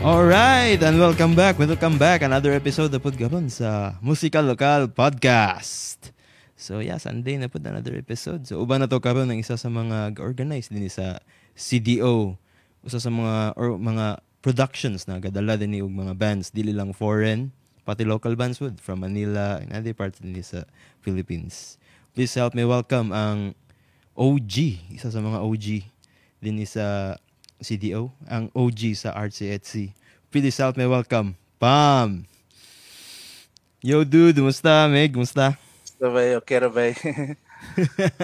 Alright, and welcome back. Welcome back. Another episode na po gabon sa Musical Local Podcast. So yeah, Sunday na po another episode. So uban na to karon ng isa sa mga organized din sa CDO. Usa sa mga or mga productions na gadala din og mga bands dili lang foreign pati local bands would from Manila and other parts din sa Philippines. Please help me welcome ang OG, isa sa mga OG din sa CDO, ang OG sa RCHC. Please help me welcome, Pam! Yo dude, kumusta? Meg, kumusta? Sabay, okay ra bay.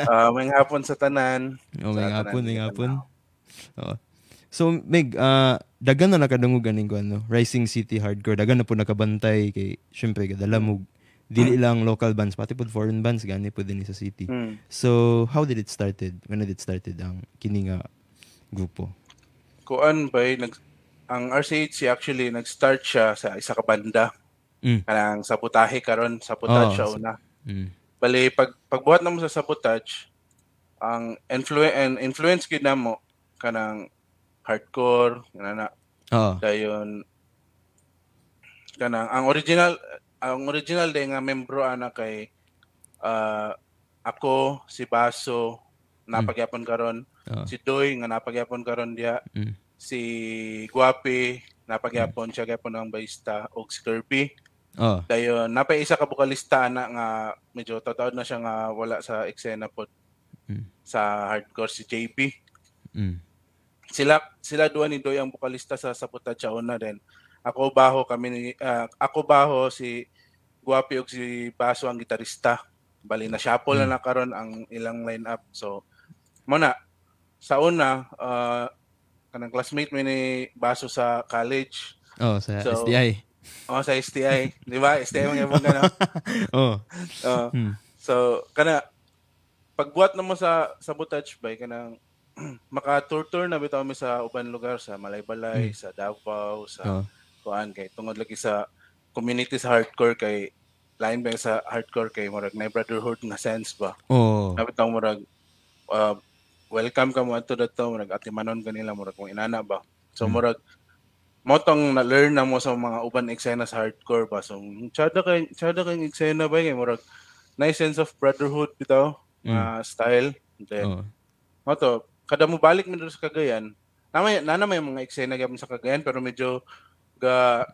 uh, may hapon sa tanan. Oh, may hapon, may hapon. Oh. So, Meg, uh, dagan na nakadungog ganing ko ano, Rising City Hardcore. Dagan na po nakabantay kay syempre kadala mo dili lang local bands pati pud foreign bands gani po din sa city. Mm. So, how did it started? When did it started ang kini nga grupo? Kuan bay nag ang RCHC actually nag-start siya sa isa ka banda. Mm. Kanang sabotahe karon, sabotage Oh, siya una. Mm. Bali pag pagbuhat namo sa sabotage, ang influ and influence gid namo kanang hardcore kana Oh. dayon kanang ang original ang original day nga membro ana kay ah, ako si Baso napagyapon karon Oh. si Doy nga napagyapon karon diha Mm. si Guapi napagyapon siya gyapon ang baista og si Kirby Oh. dayon napay isa ka bokalista ana nga medyo tataod na siya nga wala sa eksena pod Mm. sa hardcore si JP Mm. sila sila duha ni Doy ang bokalista sa Sabotage una din ako baho kami ni ah, ako baho si Guapi ug si Baso ang gitarista bali na shuffle na na karon ang ilang lineup so mo na sa una ah, kanang classmate mi ni Baso sa college Oh, sa So, SDI. oh sa STI di ba STI mga mga gano Oh. Oh. Hmm. So, kana pagbuhat na mo sa sabotage bay kanang maka tour tour na bitaw mi sa uban lugar sa Malaybalay, sa Davao, sa Oh. kuan kay tungod lagi sa community sa hardcore kay lain ba sa hardcore kay murag na brotherhood nga sense ba. Oh. Nabitaw murag uh, welcome ka mo ato dato murag atimanon kanila murag kung inana ba. So Hmm. murag mo tong na-learn na mo sa mga uban eksena sa hardcore ba. So tsada kay tsada kay eksena ba kay murag nice sense of brotherhood bitaw nga style. Then Oh. mo to kada mo balik mo sa Cagayan. Namay na may mga eksena gyapon sa Cagayan pero medyo ga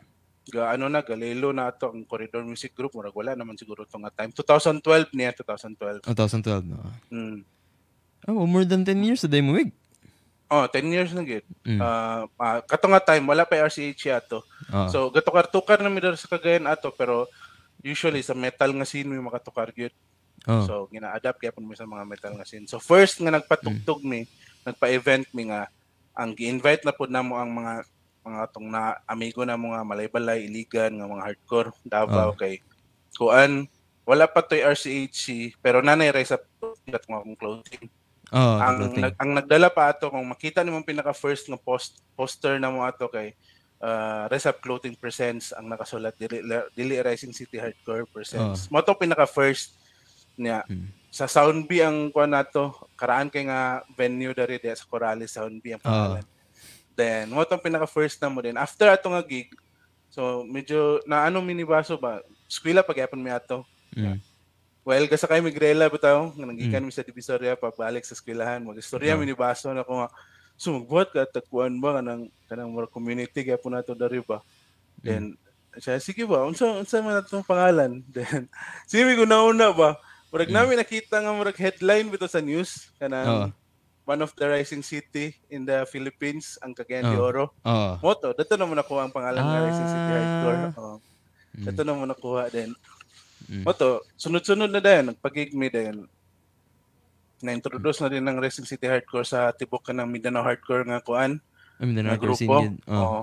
ga ano na galelo na ato ang Corridor Music Group murag wala naman siguro to nga time 2012 niya 2012 Oh, 2012 no. mm. Oh, more than 10 years sa Meg. oh 10 years na gid Mm. Ah, ah, kato nga time wala pa RCH ato Oh. so gatukar-tukar na mi dito sa Cagayan ato pero usually sa metal nga scene may makatukar gyud oh. So, gina-adapt kaya po mi sa mga metal nga scene. So, first nga nagpatugtog mi, nagpa-event mi nga, ang gi-invite na po namo ang mga mga tong na amigo na mga Malaybalay, Iligan, nga mga hardcore, Davao, Oh. kay Kuan, wala pa to'y RCHC, pero nanay ray sa at mga clothing. Oh, ang, nag, ang nagdala pa ato, kung makita nimo ang pinaka-first nga post, poster na mo ato kay uh, Resap Clothing Presents ang nakasulat dili, dili Rising City Hardcore Presents. Mo to pinaka-first niya Hmm. sa Sound B ang kuan nato karaan kay nga venue dari diya sa Corales Sound B ang pangalan. Then mo tong pinaka first na mo din after ato nga gig so medyo na ano minibaso ba eskwela pagyapon mi ato. Mm. Well, gasa kay migrela bitaw nga nanggikan mi sa Divisoria pagbalik sa eskwelahan magistorya Ah. minibaso na ko nga so magbuhat ka tagkuan ba kanang kanang mga community gyapon nato dari ba. Then siya sige ba unsa unsa man atong pangalan then sige ko nauna ba Murag namin nakita nga murag headline bito sa news kanang Oo. one of the rising city in the Philippines ang Cagayan de Oo. Oro. Oh. Moto, dito na mo nakuha ang pangalan nga Rising City Ah. Hardcore. Oh. Mm. Dito na mo nakuha din. Mm. Moto, sunod-sunod na din nagpagig mi din. Na-introduce na din ng Rising City Hardcore sa tibok ka ng Mindanao Hardcore nga kuan, I mean, nga the grupo. scene. Oh. Oo.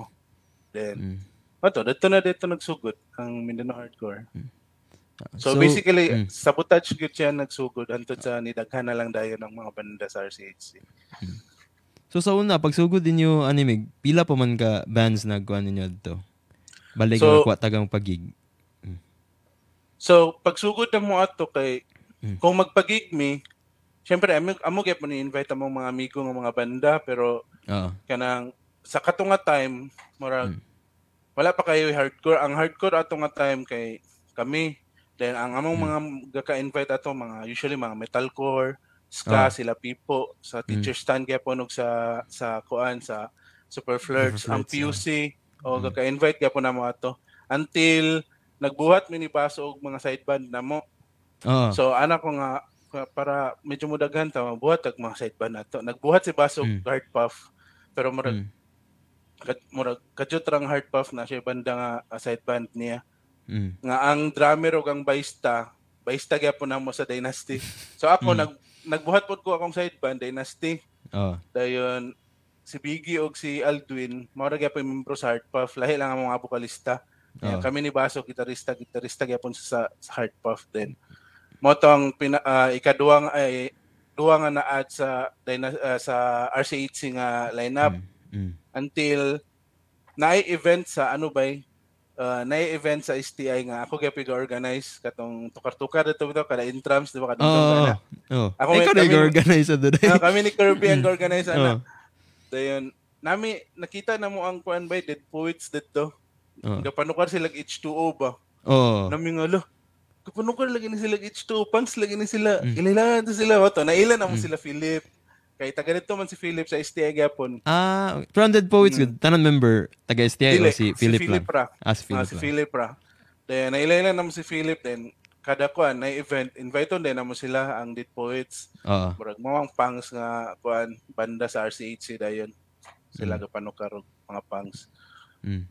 Then, Mm. moto, dito na dito nagsugod ang Mindanao Hardcore. So, So, basically, mm. sabotage gyud siya nagsugod antod sa nidaghan na lang dayon ng mga banda sa RCHC. So sa una, pagsugod ninyo animig, pila pa man ka bands na kuha ninyo dito? Balik So- so, kuha tagang pagig. So, pagsugod na mo ato kay Mm. kung magpagig mi, syempre amo amo gyud man invite among mga amigo nga mga banda pero Oo. kanang sa katunga time murag Mm. wala pa kayo hardcore. Ang hardcore ato nga time kay kami. Then ang among Mm. mga gaka-invite ato mga usually mga metalcore, ska, Ah. sila Pipo, sa Mm. teacher stand gyapon og sa sa kuan sa Super Flirts, Super ang PUC o Mm. gaka-invite gyapon na mo ato until nagbuhat mi ni Paso og mga side band na mo. Oh. So ana ko nga para medyo mudaghan ta mabuhat og mga side band ato. Nagbuhat si Baso og Mm. hard puff pero murag Mm. kad murag kadyot rang hard puff na siya banda nga uh, side band niya Mm. nga ang drummer ug ang bassista bassista gyapon namo sa Dynasty so ako Mm. nag nagbuhat pod ko akong side band Dynasty Oh. dayon si Biggie ug si Aldwin mao ra gyapon membro sa hard puff lahi lang ang mga bokalista Oh. kami ni Baso gitarista gitarista gyapon sa, sa hard puff din mo tong pina, ah, ikaduwang ay duwa nga na-add sa Dyna- ah, sa RCHC nga lineup Mm. Mm. until naay event sa ano bay uh, naay event sa STI nga ako gyud organize katong tukar-tukar dito bitaw kada intrams di ba kadto Oh. Oh. Ako Ikaw na kami- organize sa doon. Ah, kami ni Kirby ang organize Oh. ana dayon nami nakita na mo ang kuan bay dead poets dito Oh. gapanukar sila H2O ba Oh. nami nga lo kapanukar lagi ni sila H2O pants lagi ni sila Mm. ililan to sila wato naila na mo Mm. sila Philip kay taga dito man si Philip sa STI gyapon Ah, Grounded Poets, Mm. good. Tanan member, taga STI o si Philip lang? ra Ah, si Ah, Philip si lang. Philip ra. Then nailailan naman si Philip then kada kuan na event invite on din namo sila ang Dead Poets. Oo. Murag mo ang pangs nga kuan banda sa RCHC dayon. Sila Mm. gapanukar og mga pangs. Mm.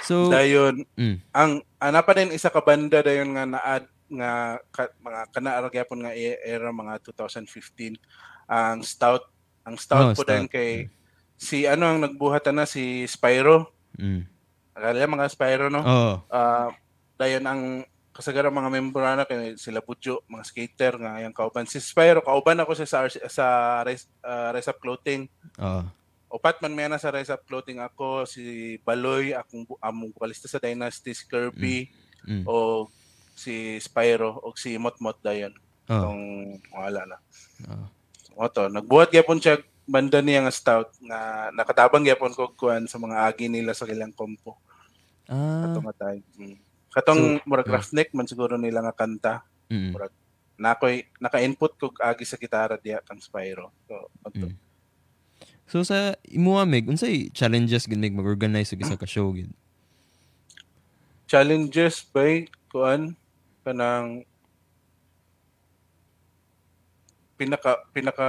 So, Dayon mm. ang ana pa din isa ka banda dayon nga na-add nga ka, mga kana gyapon nga e- era mga 2015 ang Stout ang Stout Oh, po din kay si ano ang nagbuhat na si Spyro. Mm. Akala mga Spyro no? Oo. Ah, dayon ang kasagaran mga member na kay sila Butyo, mga skater nga yang kauban si Spyro kauban ako sa sa, sa Rise, ah, Rise Up Clothing. Oo. Upat man may na sa Rise Up Clothing ako si Baloy akong among vokalista sa Dynasty si Kirby Mm. o si Spyro o si Motmot dayon. Oo. Tong wala na. Oo. O to, nagbuhat gyapon siya banda niya nga stout nga nakatabang gyapon ko kuan sa mga agi nila sa ilang kompo. Ah. Katong nga time. Mm. Katong So, murag yeah. roughneck man siguro nila nga kanta. Mm. Na ako'y naka-input ko agi sa gitara diya kang Spyro. So, ato. Mm. So sa imuha meg unsay challenges gid meg mag-organize isa ka show gid? Challenges by kuan kanang pinaka pinaka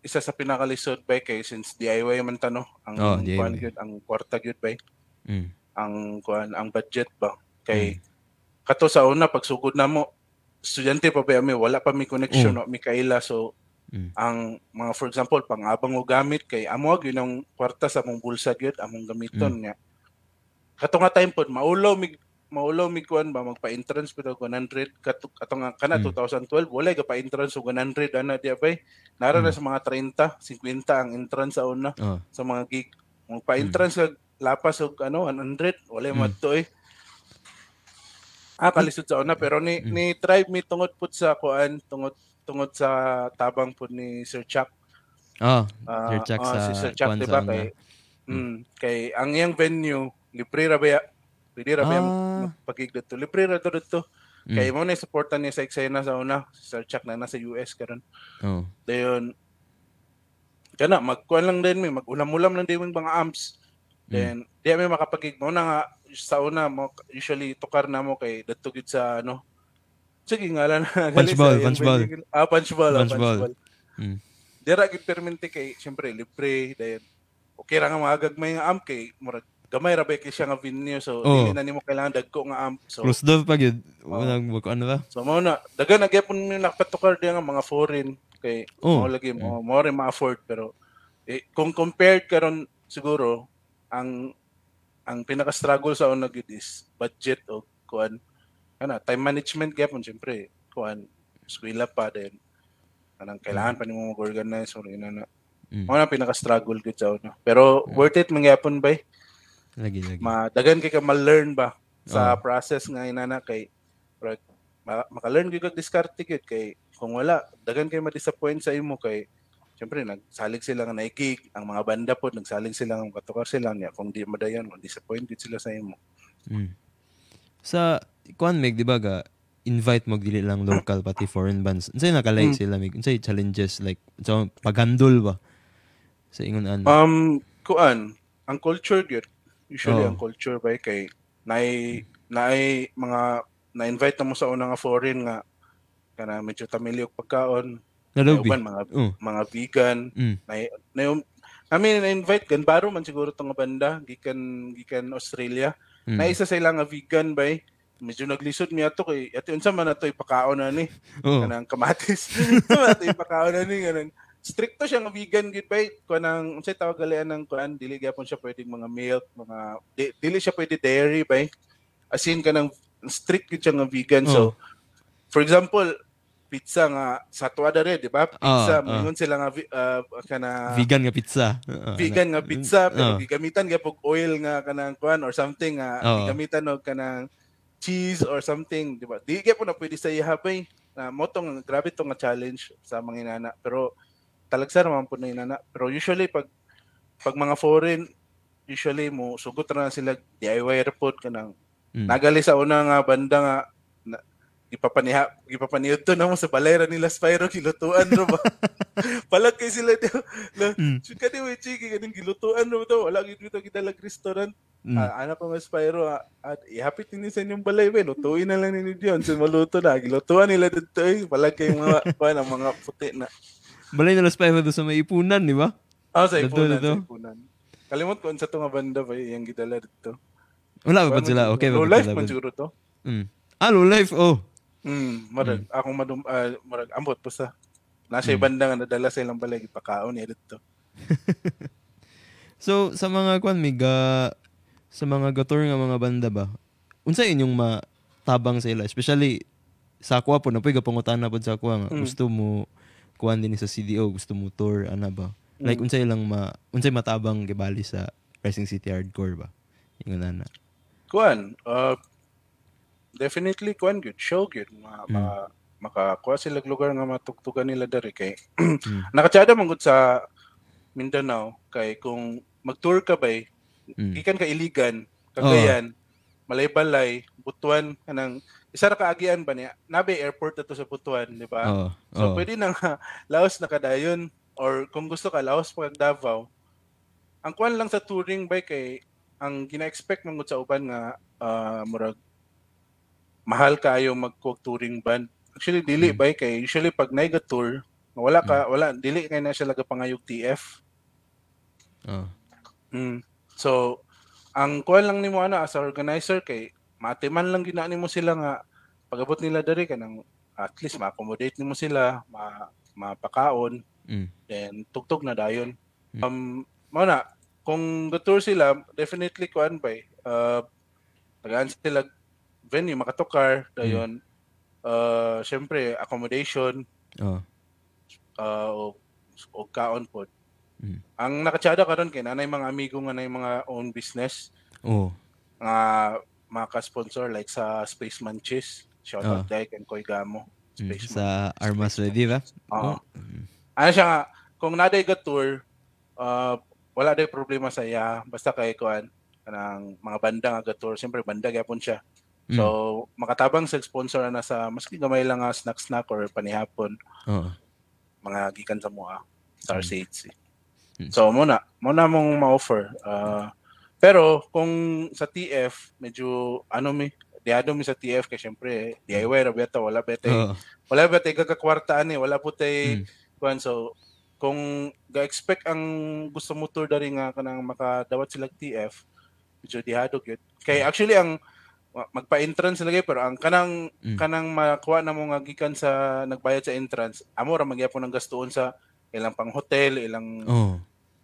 isa sa pinakalisod by kay since DIY man tano ang Oh, kuan gyud ang kwarta gyud by Mm. ang kuan ang budget ba? Kay kato sa una pagsugod na mo estudyante pa ba mi wala pa mi connection Oh. no? Mikaela so Mm. ang mga for example pang-abang mo gamit kay amo gyud ang kwarta sa among bulsa gyud among gamiton Hmm. nga kato nga time pod maulaw mig maulaw mig kuan ba magpa-entrance pero 100 kato nga kana Mm. 2012 wala ga pa-entrance og 100 ana di bay nara na Mm. sa mga 30 50 ang entrance sa una Oh. sa mga gig magpa-entrance kag lapas og ano 100 wala Mm. mo to eh ah kalisod sa una pero ni Mm. ni try mi tungod pud sa kuan tungod tungod sa tabang pud ni Sir Chuck. Oh, Ah, Sir Chuck ah, sa si Sir Chuck di sa ba kay mm, kay ang iyang venue libre ra ba pwede ra ba Ah. dito libre ra to dito. Mm. kay mo na suportan niya sa eksena sa una si Sir Chuck na nasa US karon. Oh. dayon kana magkuan lang din mi mag-ulam-ulam lang din mga amps. Mm. then di may makapagig mo na nga sa una mo usually tukar na mo kay dito sa ano sige nga lang Punch ball, punch ball. ah punch ball ah, Punch Mm. dira permente kay syempre libre dayon okay ra nga magagmay nga amp kay murag gamay ra ba kay siya nga venue so Oo. dili na nimo kailangan dagko nga amp so Close door pa gid. Oh. Wala mo ano ba? so mao na dagan na gyapon mi nakapatukar diya nga mga foreign kay Oh. mao lagi mo mo rin ma-afford pero eh, kung compared karon siguro ang ang pinaka-struggle sa una gid is budget o kuan ana time management gyapon syempre kuan eskwela pa din anang kailangan pa nimo mag-organize or ina na Mm. na pinaka-struggle gid sa una pero worth it man gyapon bay Lagi lagi. madagan kay ka ma-learn ba sa Oo. process nga inana kay right, ma- maka-learn gyud kag diskarte gyud kay kung wala dagan kay ma-disappoint sa imo kay Siyempre, nagsalig sila nga naikig. Ang mga banda po, nagsalig sila nga katukar sila niya. Kung di madayon, kung disappointed sila sa imo. Mm. Sa kuan meg di ba ga invite mo dili lang local pati foreign bands. Unsay nakalay Mm. sila meg? Unsay challenges like so paghandol ba sa ingon ano? Um, kuan, ang culture gyud. Usually Oo. ang culture ba kay naay naay mga na-invite na mo sa una nga foreign nga kana medyo tamili og pagkaon. Nalobi. uban mga Oh. mga vegan. Mm. Na, na yung, kami na-invite gan baro man siguro tong banda gikan gikan Australia. Mm. Na isa sila nga vegan bay. Medyo naglisod mi ato kay ati unsa man ato ipakaon na ni Oh. kanang kamatis. Man ato ipakaon na ni kanang stricto siya nga vegan gid bay kanang unsay tawag galian ng kuan dili gyapon siya pwedeng mga milk, mga di, dili siya pwede dairy bay. As in kanang strict gid siya nga vegan. So for example, pizza nga sa tuwa rin, di ba? Pizza, ah. mingon sila nga ah, kana vegan nga pizza. Vegan nga pizza pero Oh. gigamitan gyud og oil nga kanang kuan or something nga Oo. gigamitan og kanang cheese or something, di ba? Di gyud po na pwede sa ihapay na mo tong grabe tong challenge sa mga inana pero talagsa naman po na inana pero usually pag pag mga foreign usually mo sugot na sila DIY report kanang Mm. nagali sa una nga banda nga ipapaniha ipapaniyod to na mo sa balay ra nila Spyro gilutuan ro ba palag kay sila di na Mm. Chika mo chiki kaning gilutuan ro to wala gid to gidalag restaurant Mm. Ah, ana pa mas Spyro ah, at ihapit ni sa inyong balay be lutuin na lang ni Dion sa maluto na gilutuan nila dito eh palag kay mga kuan ang mga puti na Balay na las pa do sa may ipunan, di ba? ah sa Dito, ipunan dito. sa ipunan kalimot ko unsa to nga banda ba yung gidala dito Wala pa ba sila? Okay ba Low ba life man siguro to Mm. Ah, low life. Oh. Mm, marag akong madum ah, marag ambot pa sa nasa Mm. ibanda nga nadala sa ilang balay ipakaon ni dito. So sa mga kwan miga sa mga gator nga mga banda ba? Unsa inyong matabang sa ila? Especially sa akwa po na po pangutana pod sa akwa nga Mm. gusto mo kuan din sa CDO, gusto mo tour ana ba? Like Mm. unsay lang ma unsay matabang gibali sa Rising City Hardcore ba? Ingon na. Kuan, uh, definitely kuan good show good ma, Mm. ma makakuha sila lugar nga matugtugan nila diri kay Mm. nakachada man gud sa Mindanao kay kung mag-tour ka bay Mm. gikan ka Iligan, Cagayan, Malay-Balay, Butuan kanang isa ra kaagian ba niya? Nabe airport ato sa Butuan, di ba? Oh. So oh. pwede na nga Laos na kadayon or kung gusto ka Laos pag Davao. Ang kuan lang sa touring bike kay ang gina-expect man gud sa uban nga ah, murag mahal kaayo magkuog touring band. Actually dili Mm. bay kay usually pag naiga tour wala ka wala dili kay na siya laga pangayog TF. Oh. Mm. So ang kuan lang nimo ana as organizer kay matiman lang gina nimo sila nga pagabot nila diri kanang at least ma-accommodate nimo sila, ma mapakaon, Mm. then tugtog na dayon. Mm. Um mao na kung tour sila, definitely kuan bay. Uh, tagaan sila venue makatukar dayon. Uh, syempre accommodation Oh. uh, o, o kaon pod. Mm. Ang nakatsada karon kay nanay mga amigo nga nay mga own business Oh. nga maka-sponsor like sa Space Manchis. Shout out Ah. Dike and Koy Gamo. Mm. Space Sa Armas Ready ba? Oo. Oh. Mm. Ano siya nga, kung naday ka tour, uh, wala day problema sa iya. Basta kay kuan kanang mga banda nga ga-tour, siyempre banda gyapon siya. So, makatabang sa sponsor na sa maski gamay lang nga snack-snack or panihapon, Oh. mga gikan sa mua, Star Mm. Seeds. Mm. So, muna, muna mong ma-offer. Uh, pero, kung sa TF, medyo, ano mi, diado mi sa TF, kay syempre, DIY, rabeta, wala bete, Oh. wala bete, gagakwartaan eh, wala po tay, Mm. kuan so kung ga-expect ang gusto mo tour dari nga kanang makadawat sila TF medyo dihadog yun kay actually ang magpa-entrance lagi pero ang kanang Mm. kanang makuha na mo nga gikan sa nagbayad sa entrance amo ra magyapon ang gastuon sa ilang pang hotel ilang Oh.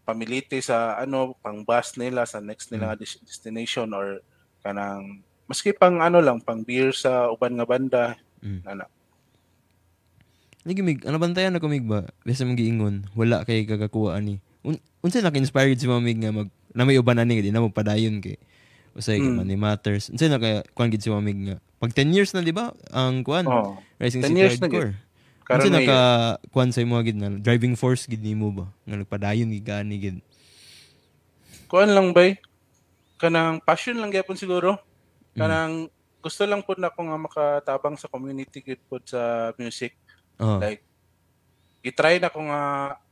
pamiliti sa ano pang bus nila sa next Mm. nila des- destination or kanang maski pang ano lang pang beer sa uban nga banda Mm. ana Lagi mig, ano bantayan ako mig ba? Basta mong giingon, wala kay kagakuha ani. Un unsa na inspired si mamig nga mag na may uban ani di na magpadayon kay usay Mm. mm. money matters. Unsa na kaya kuan gid si mamig nga. Pag 10 years na di ba ang kuan oh Rising 10 City years na Hardcore. Karon may naka kuan sa imo gid na driving force gid nimo ba? Nga nagpadayon gid gani gid. kuan lang bay. Kanang passion lang gyapon siguro. Mm. Kanang gusto lang pud na ako nga makatabang sa community gid pud sa music. Oh. Like gitry na ko nga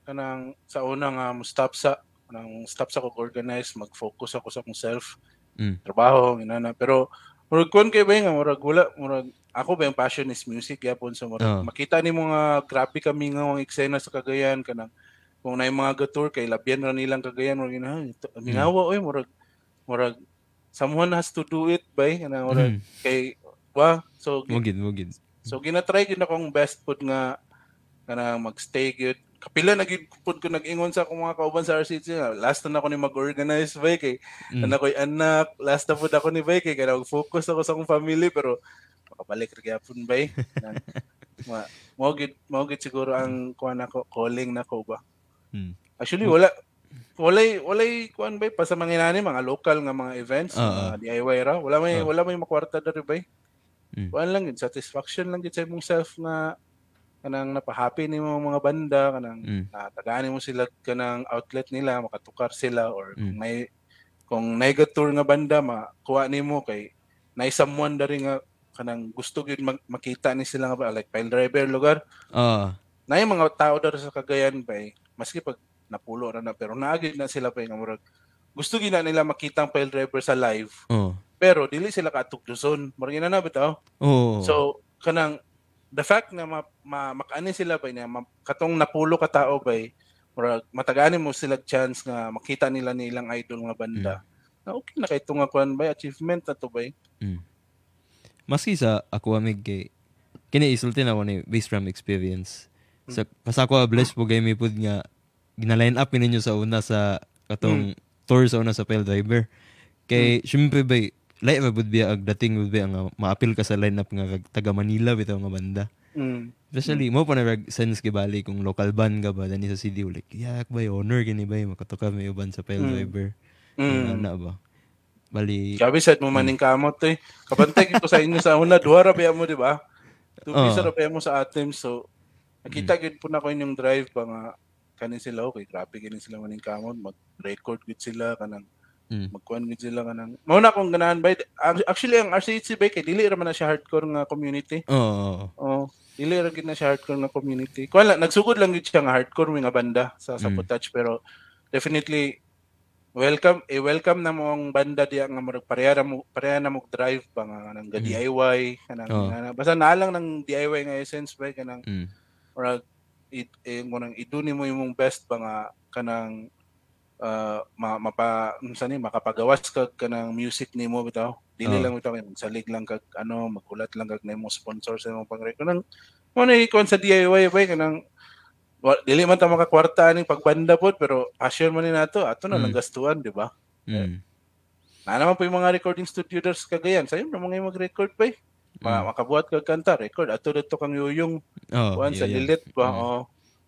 kanang sa una nga mo stop sa kanang stop sa ko organize, mag-focus ako sa akong self, Mm. trabaho, inana. Pero murag kuan kay bay nga murag wala murag ako ba yung passion is music yapon so murag Oh. makita ni mga grabe kami nga mga eksena sa Cagayan kanang kung na mga gatur kay labyan ra nilang Cagayan murag ina mingawa oy murag murag someone has to do it bay kanang murag Mm. kay wa so gi- Mo gid, mo gid. So ginatry gid akong best pud nga kanang magstay gyud. Kapila na gid pud ko nag-ingon sa akong mga kauban sa RCC nga last na ako ni mag-organize bay kay Mm. mm. ako'y anak, last na pud ako ni bay kay kanang focus ako sa akong family pero makabalik ra gyapon. Nang- Ma, mo gid mo gid siguro ang kuan ako calling na ko ba. Mm. Actually wala walay walay kuan bay pa sa mga inani mga local nga mga events, Oo. mga DIY ra. Wala may Oo. wala may makwarta diri bay Mm. kuan lang gid satisfaction lang gid sa imong self nga kanang napahappy nimo ang mga banda kanang Mm. natagaan mo sila kanang outlet nila makatukar sila or kung Mm. may kung naiga tour nga banda makuha nimo kay nay someone dari nga kanang gusto gyud mag- makita ni sila nga ba like pile driver lugar Ah. nay mga tao dari sa Cagayan ba eh, maski pag napulo ra na pero naagid na sila pa nga murag gusto gyud na nila makita ang pile driver sa live Oh. pero dili sila kaatog Luzon murag ina na bitaw Oh. So, kanang the fact na ma, ma makaani sila ba niya, ma, katong napulo ka tao ba murag matagani mo sila chance nga makita nila nilang idol nga banda. Na okay na kay nga kuan ba achievement na to ba? Mm. Maski sa ako amig kay kini isulti na ni based from experience. Sa kasa ko bless po gay mi pud nga gina-line up ninyo sa una sa katong tour sa una sa Pale Driver. Kay syempre ba lahi ba pud biya ag dating pud biya nga maapil ka sa lineup nga kag taga Manila bitaw nga banda. Mm. Especially mo pa na sense gibali kung local band ka ba dani sa CD like yak ba honor kini ba makatuka may uban sa Pale Mm. Driver. Mm. Ana ba. Bali Sabi sad mo maning kamot eh. Kabantay ko sa inyo sa una duha ra mo di ba? Two pisa ra mo sa atim so nakita gid po na ko inyong drive ba nga kanin sila okay grabe kini sila maning kamot mag-record gid sila kanang Mm. magkuan gid sila kanang mao na akong ganahan ba actually ang RCHC ba kay dili ra man na siya hardcore nga community Oo. oh dili ra gid na siya hardcore nga community kuan lang nagsugod lang gid siya nga hardcore nga banda sa sa Mm. Pero definitely welcome eh welcome na mo ang banda diya nga murag pareha na mo pareha na mo drive ba nga nang Mm. DIY kanang Oo. nga- basta naa lang ng DIY nga essence ba kanang Mm. murag it, eh, mo nang iduni mo imong best ba nga kanang uh, ma, mapa unsa ni makapagawas kag kanang music nimo bitaw dili Oo. lang bitaw salig lang kag ano magulat lang kag nimo sponsor sa imong pang kanang mo na ikon sa DIY ba kanang wa, dili man ta makakwarta ning pagbanda pod pero passion man ni nato ato na lang Mm. gastuan di ba Mm. na naman po yung mga recording studio der sa Cagayan sayo na mga mag-record pa eh. Mm. makabuhat kag kanta record ato dito kang yuyong Oh, Kuan sa. Lilit ba? Mm.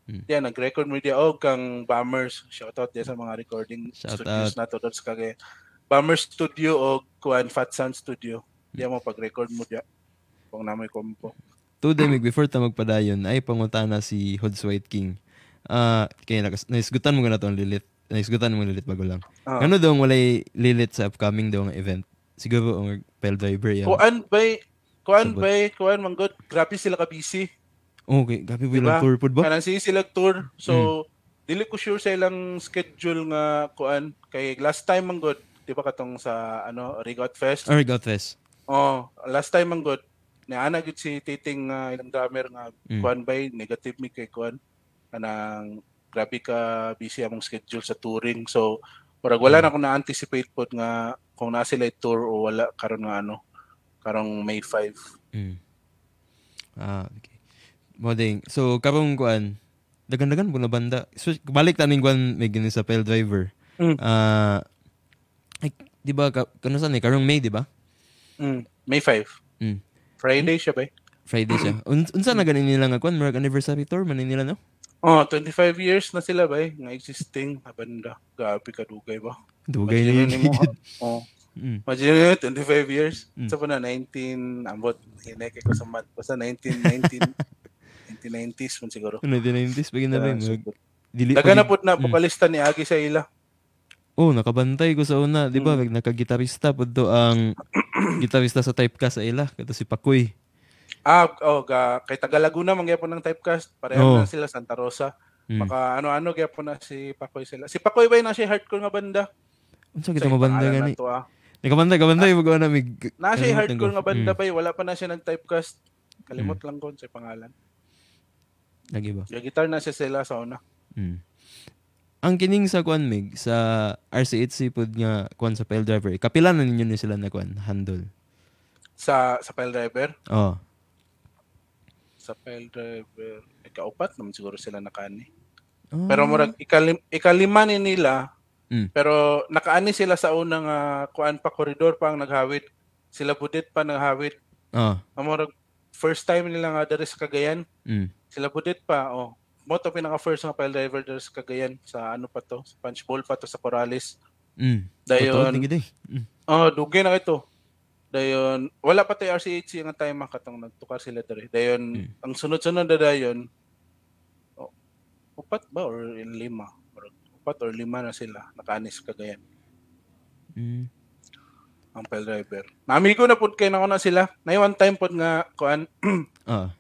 Mm. Diyan, nag-record mo diya og kang Bombers. Shoutout diya sa mga recording Shout studios nato dito sa Cagayan. Bombers Studio o Kuan Fat Sound Studio. Diyan mo pag-record mo diya. Kung namoy kompo. Two demig before ta magpadayon ay pangutana si Hods White King. Ah, kay nakas naisgutan mo na tong lilit. Naisgutan mo lilit bago lang. Ah. Ano daw walay lilit sa upcoming daw nga event? Siguro ang Pale Driver yan. Kuan bay, kuan bay, kuan manggod. Grabe sila ka busy. Okay, gabi Diba? bilang tour pod ba? Kanang sige sila tour. Hmm. So, dili ko sure sa ilang schedule nga kuan kay last time manggod, di ba katong sa ano Rigot Fest. Or got fest. Oh, last time ang good. Naana gid si Titing nga ilang drummer nga Mm. kuan bay negative mi kay kuan kanang grabe ka busy among schedule sa touring. So murag wala na ako na-anticipate pod nga kung na sila tour o wala karon nga ano karong May 5. Mm. Ah, okay. Moding. So, karong kuan, dagan-dagan po na banda. So, balik taning kuan may gini sa Pale Driver. Mm. Ah, ay, di ba, ka, kano saan eh, karong May, di ba? Mm, May 5. Mm. Friday siya bay. Friday siya. Un unsa na ganin nila nga kuan, marag anniversary tour man nila no? Oh, 25 years na sila bay nga existing nga banda. Grabe ka dugay ba? Dugay Imagine naman. mo. oh, Mm. Imagine nyo, 25 years. Mm. Sa pa na, 19, ambot, hineke ko sa math. Basta 19, 19, 1990s man siguro. 1990s pag na rin. Ah, Mag, dili, Daga na na Mm. ni Agi sa ila. Oh, nakabantay ko sa una, di ba? Mm. Nakagitarista po do ang gitarista sa typecast sa ila, kato si Pakoy. Ah, oh, ga, kay Tagalaguna man gyapon ng typecast. Pareho Oo. na sila Santa Rosa. Mm. Maka ano-ano gyapon na si Pakoy sila. Si Pakoy ba na siya hardcore nga banda? Unsa kita mabanda pangalan gani? to, ah. Nakabantay, kabantay mo na mig Na siya hardcore nga banda Mm. ba? Wala pa na siya nag-typecast. Kalimot lang ko sa pangalan. Lagi ba? Yung guitar na siya sila sa una. Mm. Ang kining sa kuan mig sa RC8C pod nga kuan sa file driver. Kapila na ninyo ni sila na kuan handle. Sa sa file driver. Oh. Sa file driver. Ikaupat naman siguro sila nakani. Oh. Pero murag ikalim, ikalima ni nila. Mm. Pero nakaani sila sa unang ah, kuan pa koridor pa ang naghawid. Sila budit pa naghawid. Oh. Ang murag first time nila nga diri sa Cagayan. Mm. Sila budit pa. Oh. Mo to pinaka first nga file driver sa Cagayan sa ano pa to, sa punch bowl pa to sa Corales. Mm. Dayon. Totoo. Mm. Oh, dugay na ito. Dayon, wala pa tayo RCHC nga time katong nagtukar sila diri. Dayon, Mm. ang sunod-sunod na dayon oh, upat ba or lima? Or, upat or lima na sila nakaanis kagayan Mm. ang file driver. Namigo na pud kay na ko na sila. Nay one time pod nga kuan Ah.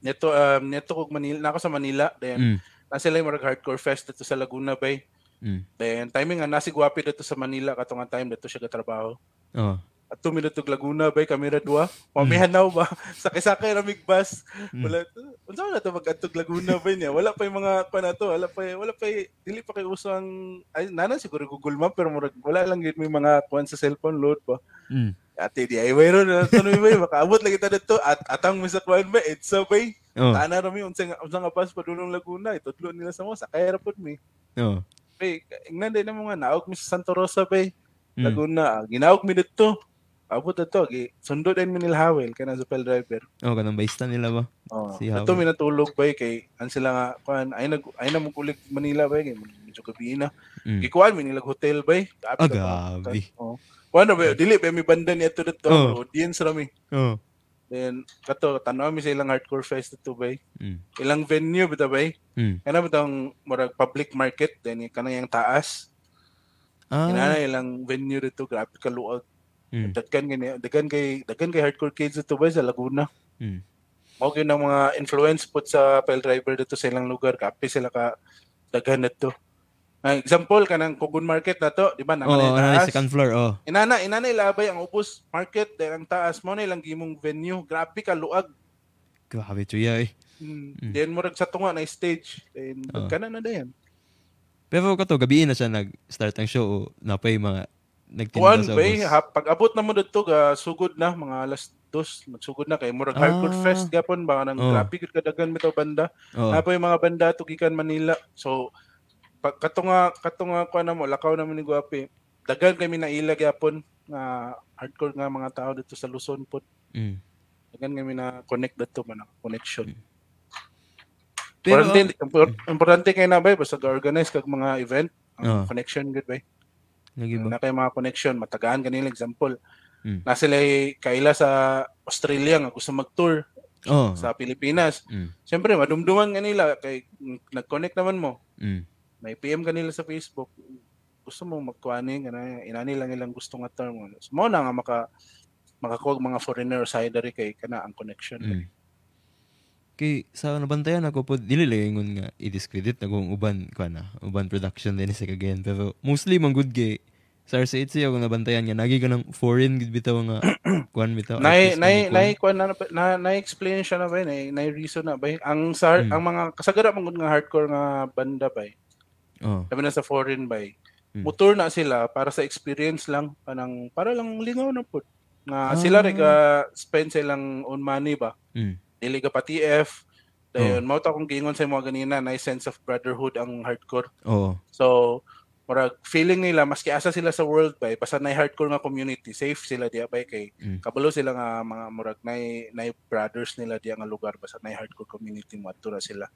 Neto um neto kog Manila, na ako sa Manila. Dayon, Mm. na sila yung hardcore fest dito sa Laguna Bay. Mm. Dayon, timing nga nasi guwapi dito sa Manila katong time dito siya gatrabaho. Oh. at two minuto Laguna bay kamera dua mamihanaw ba sakay-sakay ra mig bus Mm. wala to unsa na to mag-adtog Laguna bay niya wala pa yung mga pa na to wala pa wala pa dili pa kay uso ang ay nana siguro Google Map pero murag wala lang gid may mga kuan sa cellphone load pa Mm. Ate di ay mayroon na tanong bay makaabot lagi ta dito at atang mi sa kuan ba it's so bay Oh. ana ra mi unsa nga unsa nga bus pa dulong Laguna itudlo nila sa mo sakay ra pud mi Oh. bay ingnan din na mga naog mi sa Santa Rosa bay Mm. Laguna ah, ginaog mi dito abot ato gi sundo din mi nila hawel kana sa pel driver. Oh, kanang baista nila ba? oh Si ato Hawel. mi natulog bay kay an sila nga kuan ay nag ay na mugulig Manila bay kay medyo gabi na Mm. gikuan mi nilag hotel bay Ah, gabi. oh kuan na ba dili ba mi banda ni ato dito Oh. audience ra mi Oh. then kato tanaw mi sa ilang hardcore fest dito bay Mm. ilang venue bita bay Mm. kana bitang murag public market then kana yang taas Ah. Inana ilang venue dito grabe ka luag Mm. daghan gani daghan kay daghan kay hardcore kids dito ba sa Laguna Mm. mao gyud ang mga influence put sa file driver dito sa ilang lugar kape sila ka daghan dito Ah, example kanang Kugon Market na to di ba Oh, nang ano taas second floor, oh. inana inana ilabay ang ubos market dahil ang taas mo na ilang gimong venue grabe ka luag Grabe tuya eh. hmm. Mm. then murag sa tunga na stage then Oh. kana na dayan Pero kato, gabi na siya nag-start ang show o napay mga nagtinda sa bay bus. ha, pag abot na mo dito ga sugod na mga alas dos nagsugod na kay murag hardcore Ah. fest gapon ba nang Oh. grabe gud kadagan bitaw banda Oh. Napo yung mga banda tugikan Manila. So pag katunga katunga ko na mo lakaw na mo ni Guapi. Dagan kami na ila gyapon nga hardcore nga mga tao dito sa Luzon pod. Mm. Dagan kami na connect dito man connection. Pero, importante impor- importante kay na bay basta ga-organize kag mga event ang Oh. connection good ba? Na kay mga connection matagaan kanila example. Mm. Na sila kaila sa Australia nga gusto mag-tour Oh. sa Pilipinas. Mm. Siyempre madumduman kanila kay nag-connect naman mo. Mm. May PM kanila sa Facebook. Gusto mo magkuani kana inani lang ilang gusto nga term. So, mo na nga maka makakuha mga foreigner side diri kay kana ang connection. Mm. Kay sa nabantayan ako po dili lang ingon nga i-discredit na kung uban ko na uban production din sa kagayan. Pero mostly man good kay sa RCHC ako nabantayan nga nagi ka ng foreign gid bitaw nga kuan bitaw nay nay nay kuan na na, na explain siya na ba nay nay reason na ba ang sa Mm. ang mga kasagara man gud nga hardcore nga banda ba oh labi na sa foreign ba Mm. motor na sila para sa experience lang kanang para lang lingaw na pud nga Ah. sila rin ka spend silang own money ba mm. dili ka pa TF Oh. dayon mao ta akong giingon sa mga ganina na sense of brotherhood ang hardcore oh So, murag feeling nila maski asa sila sa world bay basta nay hardcore nga community, safe sila diya bay kay Mm. kabalo sila nga mga murag nay nay brothers nila diya nga lugar basta nay hardcore community mo na sila.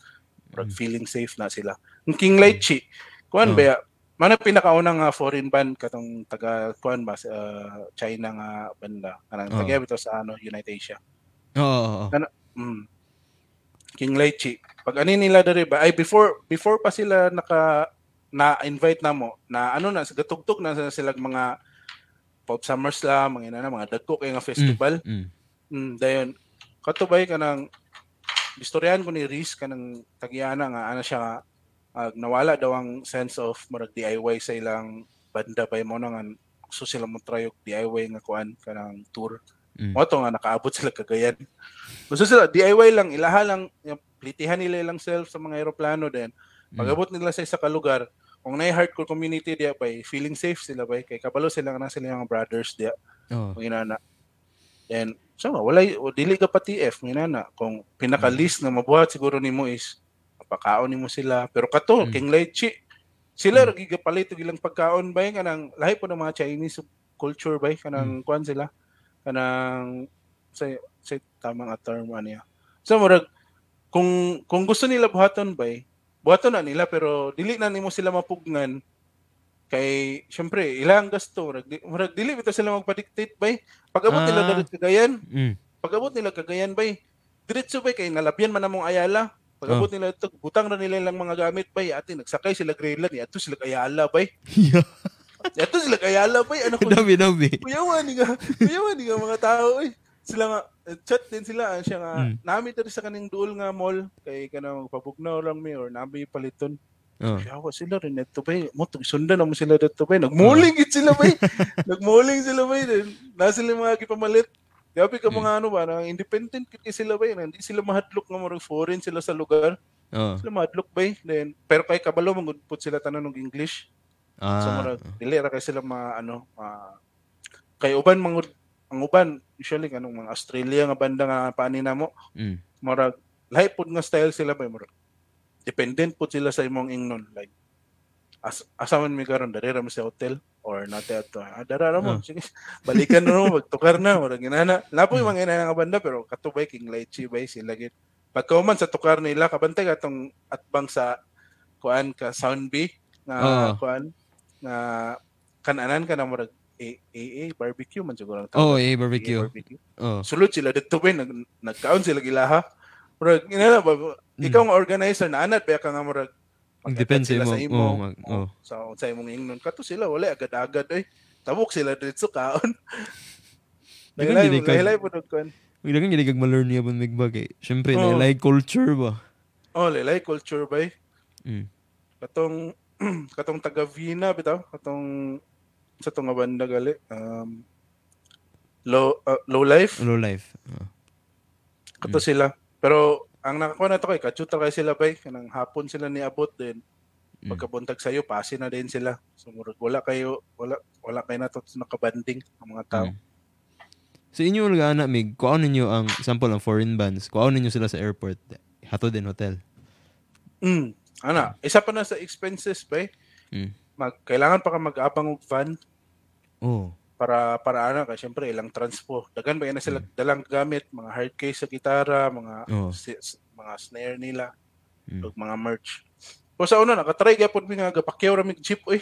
Murag Mm. feeling safe na sila. Ang King Lychee, kuan Oh. ba Mana pinakaunang nga foreign band katong taga kuan ba sa uh, China nga banda kanang Oh. taga bitaw sa ano United Asia. oh, oh, oh. Mm. King Lychee. Pag ani nila diri ba ay before before pa sila naka na-invite na mo na ano na gatugtog na sa silang mga pop summers la mga ina na mga dagko kay nga festival. Mm. Mm, dayon katubay ka ng istoryahan ko ni Riz kanang tagiana nga ana siya nga ah, nawala daw ang sense of murag DIY sa ilang banda pa mo nga gusto sila mo try og DIY nga kuan kanang tour. Mm. Mo to nga nakaabot sila kagayan. Gusto sila DIY lang ilaha lang yung plitihan nila ilang self sa mga eroplano din. Mm. Pag-abot nila sa isa ka lugar, kung na hardcore community diya pa, feeling safe sila ba kay kabalo sila na sila yung brothers diya Oh. kung inana. And so nga, wala o dili ka pa TF ng inana. Kung pinaka list na mabuhat siguro nimo is pagkaon nimo sila. Pero kato Mm. king lychee sila Mm. mm. gigapalit og ilang pagkaon ba kanang lahi po ng mga Chinese culture ba kanang Mm. kuan sila kanang sa sa tamang a term ano ya. So murag kung kung gusto nila buhaton ba buhaton na nila pero dili na nimo sila mapugnan kay syempre ilang gasto? Murag, di- murag dili bitaw sila magpa-dictate bay. Pag-abot nila Ah. dalit kagayan. Mm. pag-abot nila kagayan bay. Diretso bay kay nalabyan man namong ayala. Pag-abot nila ito butang na nila ilang mga gamit bay. Ati nagsakay sila Greenland. Ato sila ayala bay. Yeah. ato sila ayala bay. Ano ko Dami, dami. kuyawan ni nga kuyawan ni nga mga tao eh. Sila nga eh, chat din sila. Siya nga Mm. nami diri sa kaning duol nga mall. Kay kanang pabugnaw lang mi or nami paliton Oh. Yawa sila rin ito ba? Mo to sundan mo sila dito ba? Nagmuling gid sila ba? Nagmuling sila ba? Na sila mga gipamalit. Gabi ka mga ano ba, na independent kit sila ba? Hindi sila mahadlok nga murag foreign sila sa lugar. Oh. Sila mahadlok ba? Then pero kay kabalo mangudput sila tanan og English. So Ah. murag dili ra kay sila mga ano, ma kay uban mangud ang uban usually kanong mga Australia nga banda nga paani na mo Mm. murag lahi pud nga style sila ba murag dependent pud sila sa imong ingnon like as asa man mi karon dare ra sa hotel or nate ato. Ah, dara ra mo. Ah. sige balikan na mo magtukar na murag ginana lapo yung mga inana nga banda pero katubay king lychee bay sila gid. Pagkauman sa tukar nila kabantay atong atbang sa kuan ka sound B nga Oo. kuan nga kananan ka na murag eh barbecue man siguro Oh, AA barbecue. barbecue. Oh. sulod sila dito ba nag nagkaon sila gilaha murag inana ba ikaw nga organizer na anat ba ka nga murag Depende sa magkatad imo. Oh, mag, oh. sa sa imong ingnon kato sila wala agad-agad oy tabok sila dito kaon Dagan mo, kag- nahilay po nung kuan. Magdagan gid kag ma-learn niya bang migbag eh. Syempre, Oo. na like culture ba. Oh, laylay culture ba? Mm. Katong katong taga Vina bitaw, katong sa tong banda gali. Um, low uh, low life Low life. Oh. kato sila. Pero ang nakakuha na to kay kachuta kay sila bay kanang hapon sila ni abot din. Mm. Pagkabuntag sayo pasi na din sila. So wala kayo wala wala kayo na to nakabanding ang mga tao. Mm. Sa inyo mga anak, Mig, kuhaon ninyo ang, example, ang foreign bands, kuhaon ninyo sila sa airport, hato din hotel. Mm. Ana, isa pa na sa expenses ba? Mm. Mag kailangan pa ka mag-abang og van Oh. Para para ana kay syempre ilang transpo. Dagan ba yan na sila dalang gamit, mga hard case sa gitara, mga Oo. si- mga snare nila, Mm. ug mga merch. O sa una nakatry gyapon mi nga gapakyaw ra mig jeep oy.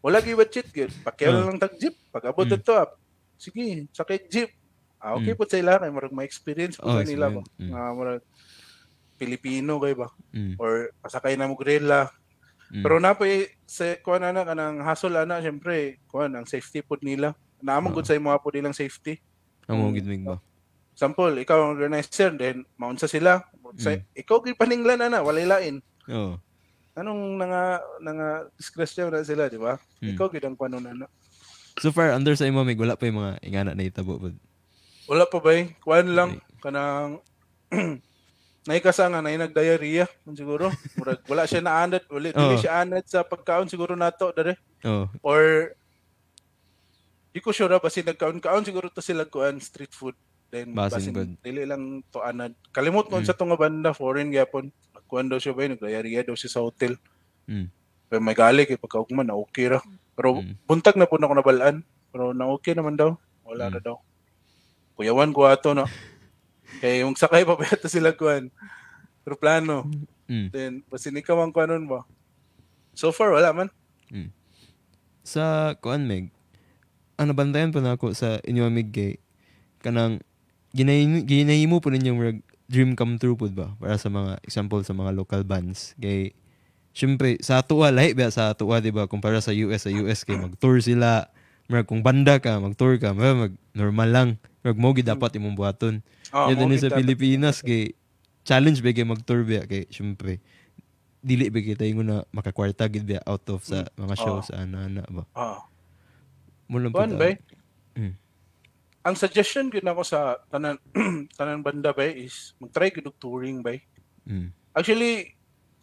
Wala gyud budget gyud. Pakyaw Oo. lang tag jeep. Pag abot Mm. dito, ah, sige, sakay jeep. Ah, okay Mm. po sa ila kay murag may experience po Oh, nila ba. Mm. Nga murag Pilipino kay ba Mm. or pasakay na mo gorilla Mm. pero napoy sa kuan ana kanang hassle ana syempre kuan ang safety pod nila. Naamon Oo. gud sa imo po nilang safety. Amo Mm. gid Mig ba? Example, ikaw ang organizer then maunsa sila. Sa, Mm. ikaw gid paninglan ana walay lain. Oh. Anong nanga nanga discretion na sila, di ba? Mm. Ikaw gid ang panon ana. So far, under sa imo, Mig, wala pa yung mga ingana na itabo. But, Wala pa ba? Kuan lang kanang naikasa nga na nagdiarrhea siguro. Murag wala siya naanad, wala dili Oo. siya anad sa pagkaon siguro nato dere. oh. or di ko sure basi nagkaon-kaon siguro to sila kuan street food then Basin dili lang to anad kalimot ko Mm. sa tunga banda foreign gyapon nagkuan daw siya ba nagdayariya daw siya sa hotel Mm. pero may gali kay pagkaugman na okay ra pero Mm. buntag na po na ako nabalaan pero na okay naman daw wala Mm. na daw kuyawan ko ato no kay yung sakay pa pa yata sila kuan pero plano. Mm. then basin ikaw ang kuanon ba? So far wala man. Sa, kuan, Mig, ano bantayan po na ako sa inyo, kay, kanang, ginahimo, ginahimo po ninyo, murag, dream come true pud ba? Para sa mga example sa mga local bands. Kay syempre sa tuwa lahi ba sa tuwa di ba? Kumpara sa US sa US kay mag-tour sila. Murag kung banda ka, mag-tour ka, mag normal lang. Murag mo gid dapat imong buhaton. Oh, Yan din sa Pilipinas kay challenge ba kay mag-tour ba kay syempre dili ba kita yung na makakwarta gid ba out of sa mga shows sa ana-ana ba. Oh. Pud, ba? ah. Mm. Ang suggestion gid ako sa tanan tanan banda ba is mag-try gid touring ba. Mm. Actually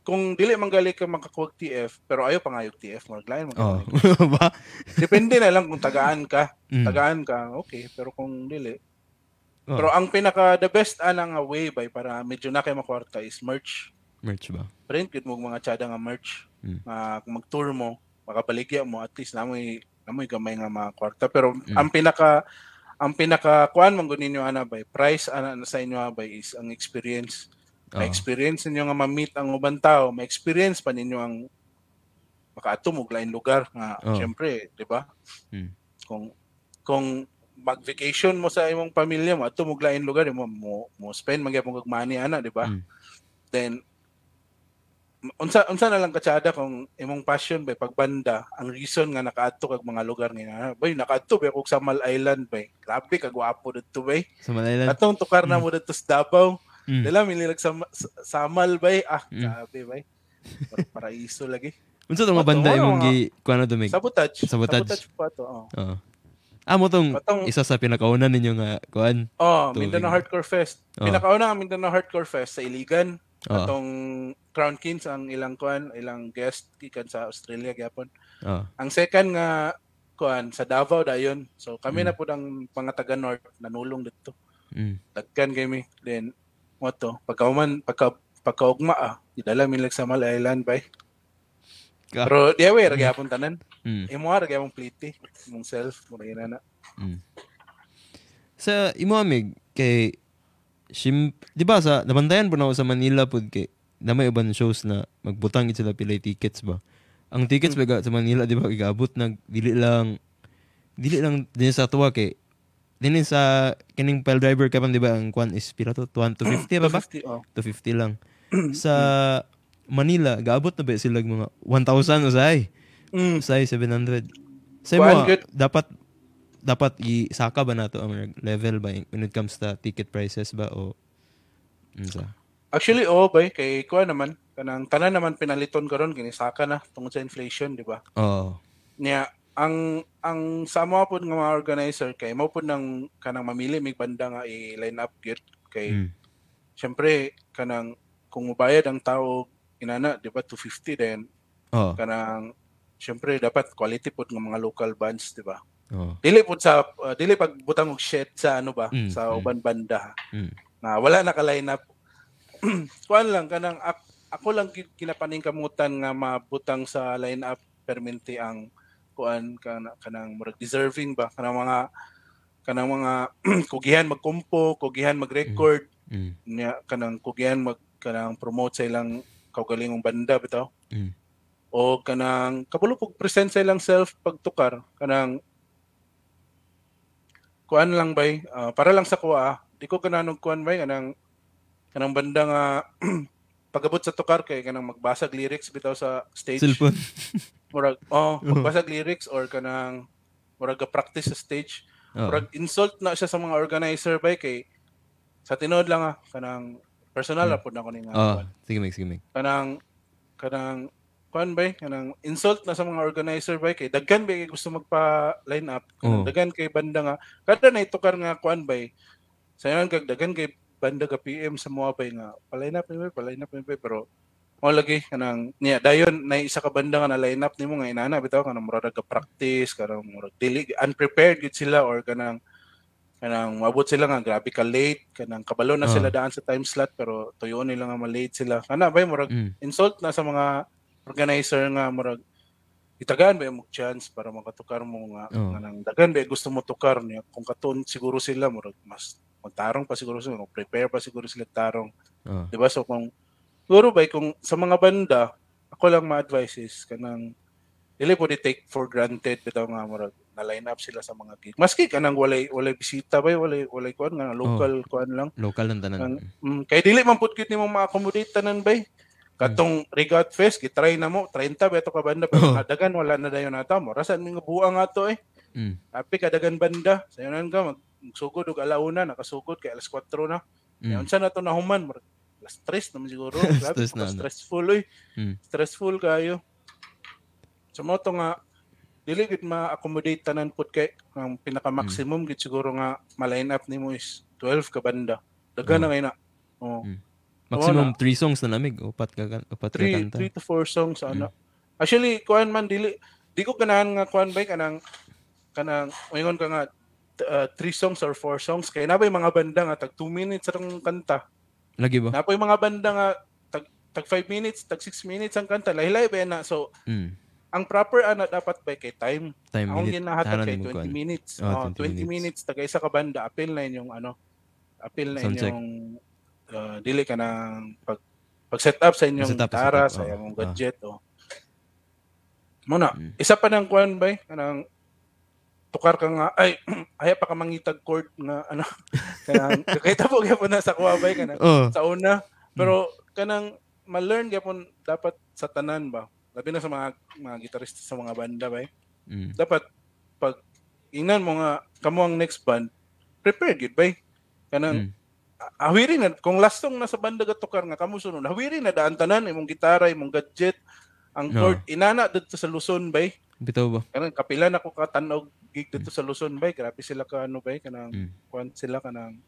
kung dili man gali ka makakuha og TF pero ayo pangayog TF mo lain mo. Oh. ba? Depende na lang kung tagaan ka. Mm. Tagaan ka, okay. Pero kung dili. Oh. Pero ang pinaka the best anang nga way ba para medyo na kay makwarta is merch. merch ba? Print gid mo mga tsada nga merch. Mm. Ah, kung mag-tour mo, makabaligya mo at least namoy namoy gamay nga mga kwarta. Pero Mm. ang pinaka ang pinaka kuan man gud ninyo ana bay price ana na sa inyo bay is ang experience Oh. ma-experience ninyo nga ma-meet ang ubang tao ma-experience pa ninyo ang makaatom og lain lugar nga Oh. syempre di ba Mm. kung kung mag-vacation mo sa imong pamilya mo atom og lain lugar mo mo, mo spend magyapon kag money ana di ba Mm. then unsa unsa na lang katsada kung imong passion bay pagbanda ang reason nga nakaadto kag mga lugar nga bay nakaadto bay kog Samal Island bay grabe kag gwapo didto bay Sa Malaylan. atong tukar na mo didto sa Davao Mm. dala mililag sa Samal bay ah Mm. grabe bay Para- paraiso lagi Unsa tong mga Ato, banda wala imong gi kuano to mig? sabotage Sabotage. pa to oh Oo. Amo tong Atong- isa sa pinakauna ninyo nga kuan. Oh, Tuwing- Mindanao Hardcore Fest. Oh. Pinakauna ang Mindanao Hardcore Fest sa Iligan. Oo. Atong Crown Kings ang ilang kuan, ilang guest gikan sa Australia gyapon. Oo. Ang second nga kuan sa Davao dayon. So kami Mm. na pud ang mga taga North nanulong dito. Mm. Dagkan kami. Then mo to, pagkauman pagka pagkaugma ah, idala mi sa Mal Island bay. Ka- Pero di away ra gyapon tanan. Mm. Imo ra gyapon pliti, imong self mo na na. Mm. Sa imo amig kay sim, di ba sa nabantayan po na sa Manila pud kay na may uban shows na magbutang gid sila pilay tickets ba. Ang tickets Hmm. baga sa Manila di ba igaabot nag dili lang dili lang din sa tuwa kay din sa kining pile driver ka man di ba ang kwan is pila to 1 to 50 ba ba? 250, oh. to 50 lang. sa Manila, gaabot na ba sila mga 1,000 usay? Mm. Usay 700. Sa Kuan, mo, good. dapat dapat isaka ba nato ang level ba when it comes to ticket prices ba o unsa? Actually, oo bay, kay kuha naman, kanang tanan naman pinaliton karon kini saka na tungod sa inflation, di ba? Oh. Niya, ang ang sa mga pod nga mga organizer kay mo pod nang kanang mamili mig banda nga i-line up gyud kay Mm. syempre kanang kung mubayad ang tao inana, di ba 250 then Oh. kanang syempre dapat quality pod nga mga local bands, di ba? Oh. Dili pod sa uh, dili pagbutang og shit sa ano ba Mm, sa mm. uban banda. Mm. na wala naka-line up. Kuan lang kanang ak- ako lang ki- kinapaning kamutan nga mabutang sa line up perminti ang kuan kana kanang murag deserving ba kanang mga kanang mga kugihan magkumpo, kugihan mag-record, Mm. niya kanang kugihan mag kanang promote sa ilang kaugalingong banda bitaw. Mm. O kanang kabulo pug present sa ilang self pagtukar kanang kuan lang bay ah, para lang sa kuha di ko kanang kuan bay kanang kanang banda nga pagabot sa tukar kay kanang magbasag lyrics bitaw sa stage Cellphone. murag oh magbasag lyrics or kanang murag ga practice sa stage Oh. murag insult na siya sa mga organizer bay kay sa tinod lang ah kanang personal Hmm. pud na ko ni nga Oh, sige mig, sige mig. kanang kanang kuan bay kanang insult na sa mga organizer bay kay daghan bay gusto magpa line up Oo. daghan kay banda nga kada na itukar nga kuan bay sayon kag daghan kay banda ka PM sa mga bay nga pa line up bay pa line up bay pero mo lagi kanang niya dayon na isa ka banda nga na line up nimo nga inana bitaw kanang murag ka practice kanang murag dili unprepared gid sila or kanang kanang mabot sila nga grabe ka late kanang kabalo na Oo. sila daan sa time slot pero tuyon nila nga ma-late sila kana bay murag Mm. insult na sa mga organizer nga murag itagaan ba yung chance para makatukar mo nga Oo. nga nang dagan ba gusto mo tukar niya kung katon siguro sila murag mas magtarong pa siguro sila prepare pa siguro sila tarong Oh. di ba so kung siguro ba kung sa mga banda ako lang ma-advise is kanang dili po di take for granted bitaw nga murag na line up sila sa mga gig. Maski kanang walay walay bisita bay, walay walay kuan nga local kuan lang. Local lang tanan. Ang, mm, kay dili man pud nimo ma-accommodate tanan bay. Katong Regat Fest, gitry na mo, 30 beto ka banda, pero Oh. kadagan wala na dayon nata mo. Rasan nga buang ato eh. Mm. Api kadagan banda, sayo nan ka, mag- magsugod og alauna, nakasugod kay alas 4 na. Mm. Mm. Unsa na to nahuman? Alas 3 naman siguro. Grabe, Stress na, ano. stressful oy. Mm. Stressful kayo. So mo to nga dili gid ma-accommodate tanan pud kay ang pinaka-maximum gid siguro nga ma-line up nimo is 12 ka banda. Dagan na kay na. Oh. Mm. Maximum 3 songs na lamig. Upat ka upat ka 3 kanta. 3 to 4 songs ano. Actually, kuan man dili di ko ganahan nga kuan ba kanang kanang ingon ka nga 3 songs or 4 songs kay nabay mga banda nga tag 2 minutes ang kanta. Lagi ba? Napoy mga banda nga tag tag 5 minutes, tag 6 minutes ang kanta. Lahi-lahi ba na. So Mm. Ang proper ana dapat ba kay time. Time Ang ginahatag Tanan kay mo 20 kuan. minutes. Oh, Oh, 20 20 minutes taga isa ka banda apil na yung ano. Apil na Sound check. yung uh, dili ka ng pag pag set up sa inyong Set up, gitara, set up, sa oh. inyong Ah. gadget oh. Muna, Mm. isa pa ng kuan ba kanang tukar ka nga ay ay pa ka mangitag chord nga ano kanang kakita po gyapon na sa kuha ba kanang Oh. sa una. Pero kanang ma-learn gyapon dapat sa tanan ba. Labi na sa mga mga gitarista sa mga banda ba. Mm. Dapat pag ingnan mo nga kamo ang next band, prepared gid ba. Kanang Mm. ah, awiri na kung last song na sa banda gatukar nga kamo sunod, awiri na daan tanan imong gitara, imong gadget, ang No. chord inana dito sa Luzon bay. Bitaw ba? Kanang kapila na ko katanog gig dito sa Luzon bay. Grabe sila ka ano bay kanang Mm. sila kanang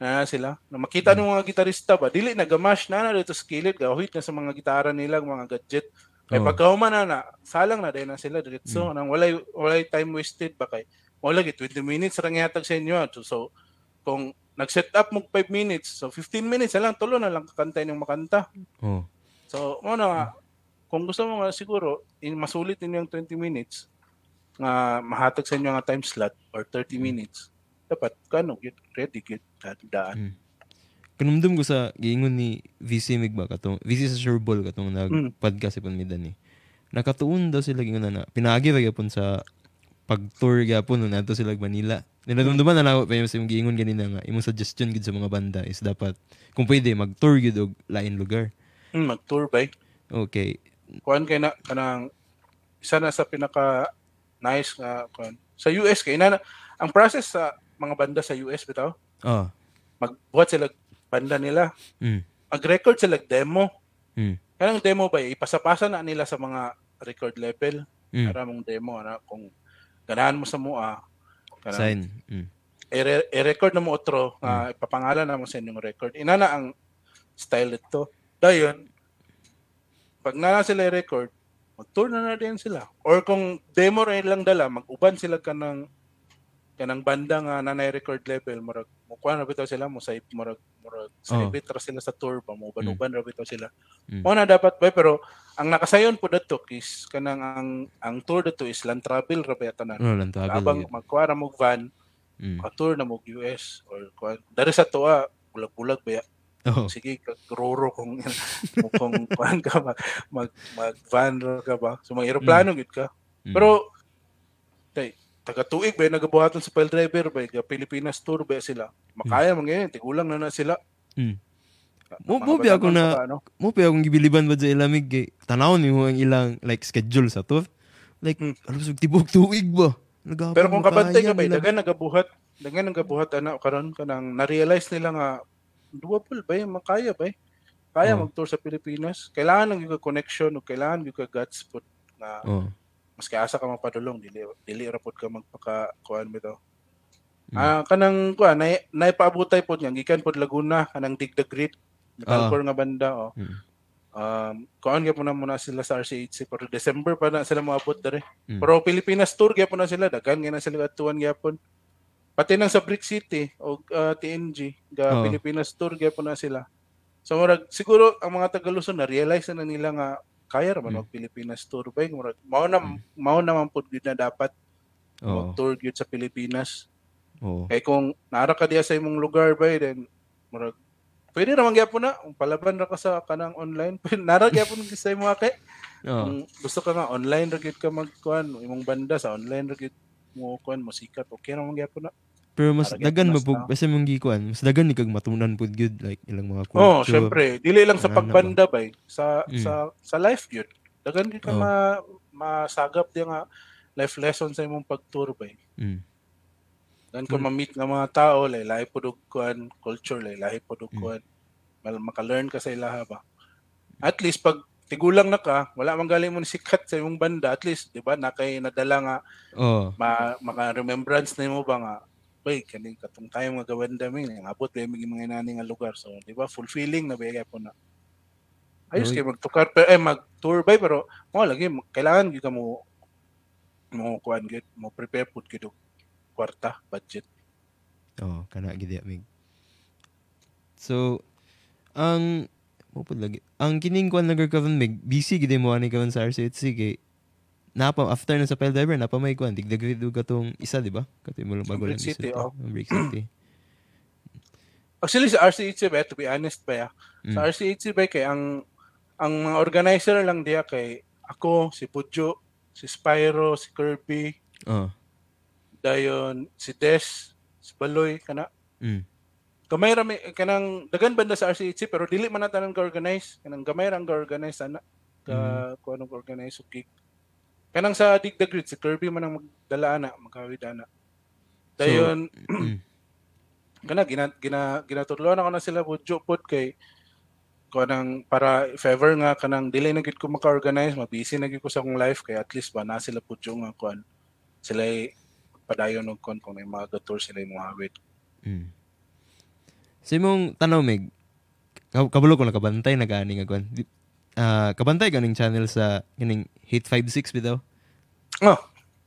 na sila na makita ng mga gitarista ba dili na gamash na na dito sa kilid gawit na sa mga gitara nila mga gadget kay Oh. pagkahuman na na salang na din na sila diretso nang walay walay time wasted ba kay wala gid 20 minutes ra gihatag sa inyo so, so kung nag-set up mo 5 minutes so 15 minutes lang tulo na lang kakantay ng makanta Oh. so mo na kung gusto mo nga siguro in masulit ninyo yung 20 minutes nga mahatag sa inyo nga time slot or 30 minutes dapat kano gid ready gid daan Mm. Kanumdum ko sa giingon ni VC Mig ba katong VC sa Sureball katong nag Mm. podcast ipon mi dani. Nakatuon daw sila giingon na pinagi ra gyapon sa pag-tour gyapon no nato sila Manila. Ninadumduman na lang pa yung giingon ganina nga imong suggestion gid sa mga banda is dapat kung pwede mag-tour gid og lain lugar. Hmm, mag-tour ba? Okay. Kuan kay na kanang isa na sa pinaka nice nga kuan. Sa US kay na ang process sa mga banda sa US bitaw, Ah. magbuhat sila banda nila, Mm. mag-record sila demo. Mm. Kanang demo ba ipasapasa na nila sa mga record label Mm. para mong demo ana kung ganahan mo sa mua kanang Sign. Mm. i-record na mo otro nga ipapangalan na mo sa inyong record. Ina na ang style nito. Dayon, pag na sila i-record, mag-tour na na din sila. Or kung demo rin lang dala, mag-uban sila ka ng kanang banda nga nanay record level murag mukuha na bitaw sila mo sa murag murag celebrate ra sila sa tour pa mo uban-uban ra bitaw sila Mm. mo na dapat ba pero ang nakasayon po dato is kanang ang ang tour dato is land travel ra ba tanan Ano lang tabi habang lagi. magkuha ra mo van Mm. tour na mo US or kuan dari sa tuwa bulag-bulag ba Oh. sige kagroro kung kung kuan ka mag, mag, mag van ra ka ba so mga eroplano gid ka Mm. pero kay taga tuig ba nagabuhaton sa pile driver ba ga Pilipinas tour ba sila makaya man ngayon tigulang na na sila Mm. Mo- mo bi ako na- ano? mo pa akong gibiliban ba sa ilamig kay tanawon mo ang ilang like schedule sa tour. Like Hmm. alam sa tibok tuig ba. Nagahapon pero kung kabantay ka ba dagan nagabuhat dagan nagabuhat ana karon kanang na-realize nila nga doable ba yung makaya ba kaya Oh. mag-tour sa Pilipinas kailangan lang yung connection o kailangan yung guts put na Oh. Mas asa ka mapadulong dili dili ra ka magpaka kuan bitaw Mm. ah kanang kuan nay naipaabutay pod nga gikan pod Laguna kanang Dig the Grid metalcore nga banda oh Mm. um kuan gyapon na muna sila sa RCHC pero December pa na sila moabot dere Mm. pero Pilipinas tour gyapon na sila daghan nga na sila atuan gyapon pati nang sa Brick City o ah, TNG ga Oo. Pilipinas tour gyapon na sila so murag siguro ang mga taga Luzon na realize na nila nga kaya ra man Mm. mag Pilipinas tour ba murag mao na mao naman pud gid na dapat Oh. mag-tour gyud sa Pilipinas Oh. kay kung naara ka diya sa imong lugar ba then murag pwede naman gyapon na Kung palaban ra ka sa kanang online pwede nara gyapon sa mo kay Oh. kung gusto ka nga online ra gyud ka magkuan imong banda sa online ra gyud mo kuan mo sikat okay ra man gyapon na Pero mas Para dagan na- basta mong gikuan, mas dagan ni kag matunan pud gyud like ilang mga Oh, culture. syempre. Dili lang sa ba? pagbanda bay, sa Mm. sa sa life yun. Dagan di ka Oh. ma masagap di nga life lesson sa imong pagtour bay. Mm. Dagan ka Mm. ma-meet nga mga tao, lay lahi pod og kuan, culture lay lahi pod og Mm. kuan. Mal maka-learn ka sa ilaha ba. At least pag tigulang na ka, wala man galing mo ni sikat sa imong banda, at least, di ba, nakay nadala nga, Oh. ma, maka-remembrance na mo ba nga, bay, kaning katong tayo mga gawanda mi, abot ba yung mga nani nga lugar. So, di ba, fulfilling na ba po na. Ayos Oy. kayo magtukar, pero, eh, mag-tour ba, pero, mo, lagi, kailangan gyud mo, mo, kuan, gyud, mo prepare pud gyud kwarta, budget. Oh, kana gid mig. So, ang mo pud lagi. Ang kining kwan nag karon mig busy gid mo ani karon sa RCHC kay napa after na sa Pile Driver napa may kwan digdag video katong isa di ba? Katoy mo lang bago lang Brick City, isa oh. Brick City. Actually, sa RCHC ba, to be honest ba, ya, Mm. sa RCHC ba, kay ang, ang mga organizer lang diya kay ako, si Pudjo, si Spyro, si Kirby, Oh. dayon si Des, si Baloy, kana, Mm. gamay rami kanang dagan banda sa RCHC pero dili man na tanan ka-organize kanang gamay ra nga organize ana ka kung anong organize gig kanang sa Dig the Grid si Kirby man ang magdala ana magkawid ana dayon Mm. kana gina gina ginatudloan ako na sila budyo pod kay kanang para if ever nga kanang dili na gid ko maka-organize mabisi na gid ko sa akong life kay at least ba na sila budyo nga kuan sila padayon og kon kung may mga tour sila imong hawid Mm. Sa imong tanaw mig ka- kabalo ko nakabantay na gani nga kwan. Ah, kabantay ganing channel sa kining Hit 56 bitaw. oh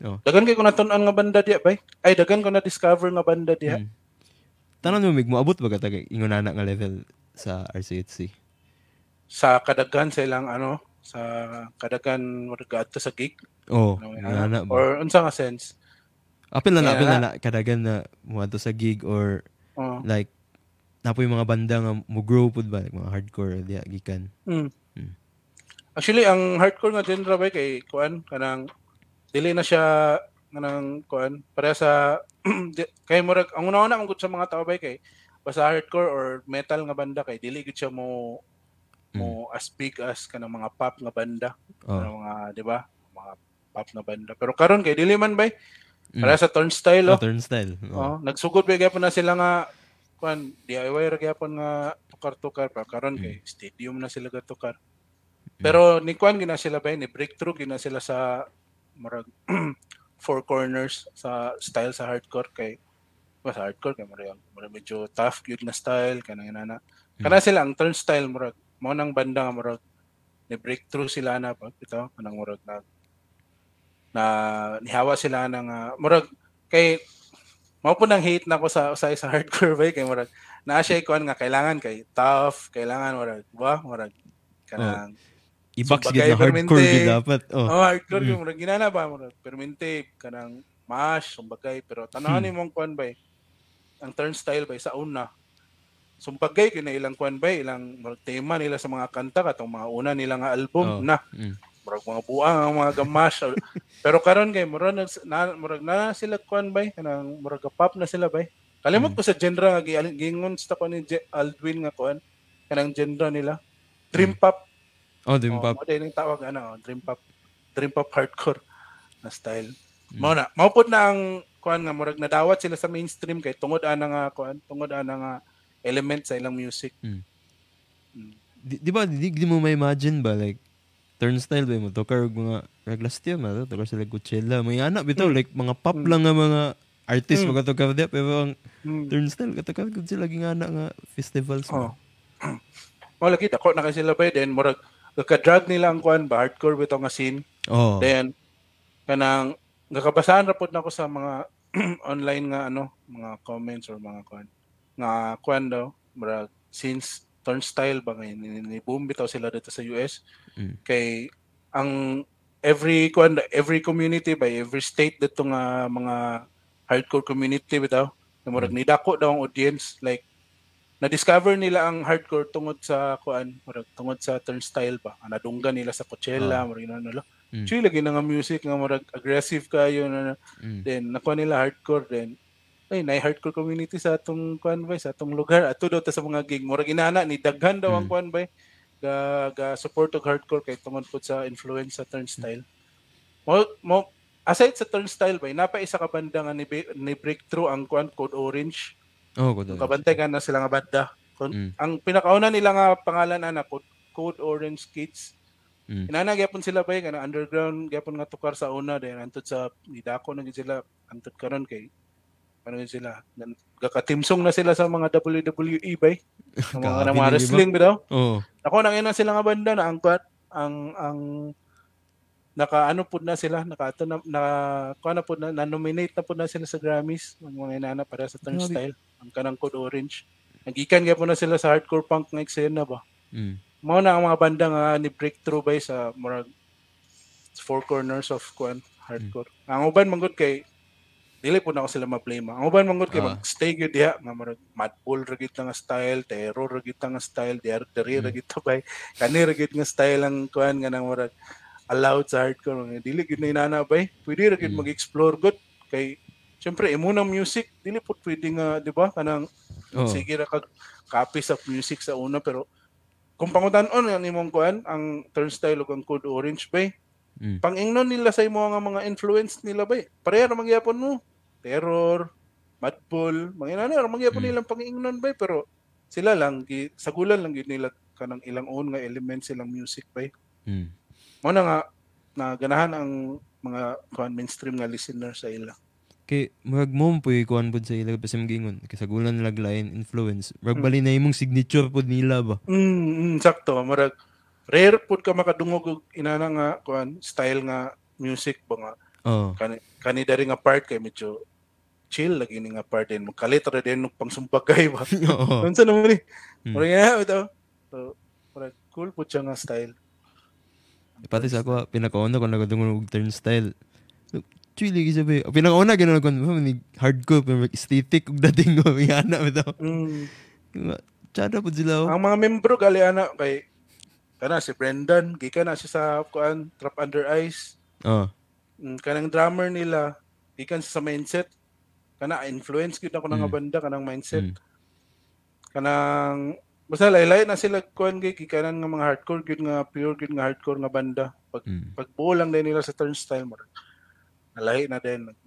Oh. Dagan kay ko natun-an nga banda diya bay. Ay dagan ko na discover nga banda diya. Mm. Tanan mo mig moabot ba ka ingon ana nga level sa RCHC? Sa kadagan sa ilang ano, sa kadagan adto sa gig. Oh, No, nga ana ba? or unsa nga sense. Apil na na, Yeah. apil na na, kadagan na muadto sa gig or Oh. like napoy mga banda nga mo grow pud ba like mga hardcore diya gikan. Mm. Mm. Actually ang hardcore nga genre bay kay kuan kanang dili na siya kanang kuan para sa kay murag ang una-una gud sa mga tao bay kay basta hardcore or metal nga banda kay dili gud siya mo mo as big as kanang mga pop nga banda. Oh. Kanang mga, di ba? Mga pop na banda. Pero karon kay dili man bay Mm. para sa turnstile Oh, oh. turnstile. Oh. Oh, nagsugod ba gyapon na sila nga kuan DIY ra gyapon nga tukar-tukar pa karon kay stadium na sila gatukar. Pero ni kuan gina sila ba ni breakthrough gina sila sa murag four corners sa style sa hardcore kay ba sa hardcore kay murag murag medyo tough gyud na style kanang inana. Kana. Sila ang turnstile murag mo nang banda nga murag ni breakthrough sila na pag ito kanang murag na na nihawa sila ng ah, murag kay mao po nang hate na ko sa sa sa hardcore ba kay murag naa siya kuan nga kailangan kay tough kailangan murag ba murag kanang I-box So, na hardcore gid dapat. Oh. oh, hardcore Mm. yung ginana ba murag permente kanang mash sumbagay pero tanawan Hmm. mong kuan ba ang turnstile ba sa una sumbagay kay na ilang kuan ba ilang murag tema nila sa mga kanta katong mga una nila nga Oh. album na Mm. murag mga buang ang mga gamash pero karon kay murag na, murag na sila kuan bay kanang murag pop na sila bay kalimot Mm. ko sa genre nga gi- gingon sa ko ni Aldwin nga kuan kanang genre nila dream pop Oh, dim oh, pop. din yung tawag ano oh, dream pop dream pop hardcore na style Mm. mao na mao pod na ang kuan nga murag nadawat sila sa mainstream kay tungod ana nga kuan tungod ana nga element sa ilang music Di, di ba di, di mo ma-imagine ba like turnstile ba mo tokar og mga reglas tiyo ma tokar sila Coachella may anak bitaw Mm. like mga pop Mm. lang nga mga artist Mm. mga tokar diya pero ang Hmm. turnstile katokar gud sila gingana nga festivals Oh. mo. Mo lagi dako na kay sila bay then murag drag nila ang kuan ba hardcore bitaw nga scene Oh. Then kanang nakabasahan ra pod nako sa mga online nga ano, mga comments or mga kuan. Nga kuan daw, murag since turnstile ba ngayon ni, ni boom bitaw sila dito sa US Mm. kay ang every kuan every community by every state dito nga mga hardcore community bitaw na murag nidako daw ang audience like na-discover nila ang hardcore tungod sa kuan, murag tungod sa turnstile ba. Ang nadunggan nila sa Coachella, Ah. murag ano lo. Mm. Actually, lagi na nga music nga murag aggressive kayo na Mm. then nakuha nila hardcore then ay na hardcore community sa atong kuan ba sa atong lugar ato daw ta sa mga gig murag inana ni daghan daw ang Mm. kuan ba ga ga support og hardcore kay tungod pod sa influence sa turnstile mo mo aside sa turnstile ba napa isa ka banda nga ni, ni breakthrough ang kuan code orange Oh, ko Yung kabantay ka na sila nga banda Kun- Mm. ang pinakauna nila nga pangalan ana code, code orange kids Mm. Inana gyapon sila ba kana underground gyapon nga tukar sa una then antud sa nidako na sila antud karon kay ano yun sila gakatimsong na sila sa mga WWE ba sa mga, mga di ba? wrestling bitaw Oh. ako nang ina sila nga banda na ang kwat ang ang naka ano pud na sila naka ato na, na kuha na pud na, na nominate na pud na sila sa Grammys mga inana para sa turnstile ang kanang code orange nagikan gyapon na sila sa hardcore punk nga eksena ba Mm. mao na ang mga banda nga ni breakthrough bay sa murag four corners of kuan hardcore. Ang uban manggod kay dili po na ako sila ma-blame. Ang uban manggod kay Ah. mag-stay gyud diha nga murag madball ra gyud nga style, terror ra gyud nga style, deri ra Mm. gyud bay. Kani ra gyud nga style ang kuan nga nang murag allowed sa hardcore dili gyud na inana bay. Pwede ra gyud Mm. mag-explore gud kay Siyempre, imo ng music, dili po pwede nga, di ba, kanang Oh. sige ra kag copy sa music sa una pero kung pangutan-on ang imong kuan ang turnstile ug ang code orange bay Mm. pangingnon nila sa imo nga mga influence nila bay pareha ra magyapon mo terror madball mga ina ra magyapon Mm. nilang pangingnon bay pero sila lang gi, sagulan lang gid nila kanang ilang own nga elements silang music bay Mm. mo na nga na ganahan ang mga kuan mainstream nga listener sa ila Kay murag mo po kuan pud sa ila pa sa gingon. Kay sagulan nila lain influence. Murag Mm. bali na imong signature pud nila ba. Mm, mm sakto. Marag rare pud ka makadungog og inana nga kuan style nga music ba nga Oh. kani kani dari nga part kay medyo chill lagi ni nga part din magkalit ra din og pangsumpag kay ba. Oo. Unsa naman ni? Mm. Murag nga ito. So, marag cool pud siya nga style. Pati sa ako, pinakauna ko nagadungog og turnstile. Chili gisa ba. Pinakauna gano'n ko, ni hardcore, pero aesthetic ug dating ko, yung anak mo daw. Mm. Tsada po sila. oh. Ang mga membro gali ana kay kana si Brendan, gikan na siya sa kuan Trap Under Ice. Oh. Mm, kanang drummer nila gikan sa mindset kana influence gid ako nga Mm. banda kanang mindset Mm. kanang basta laylay na sila kuan gay gikanan nga mga hardcore gid nga pure gid nga hardcore nga banda pag Mm. pagbuo lang din nila sa turnstile mo nalahi na din nag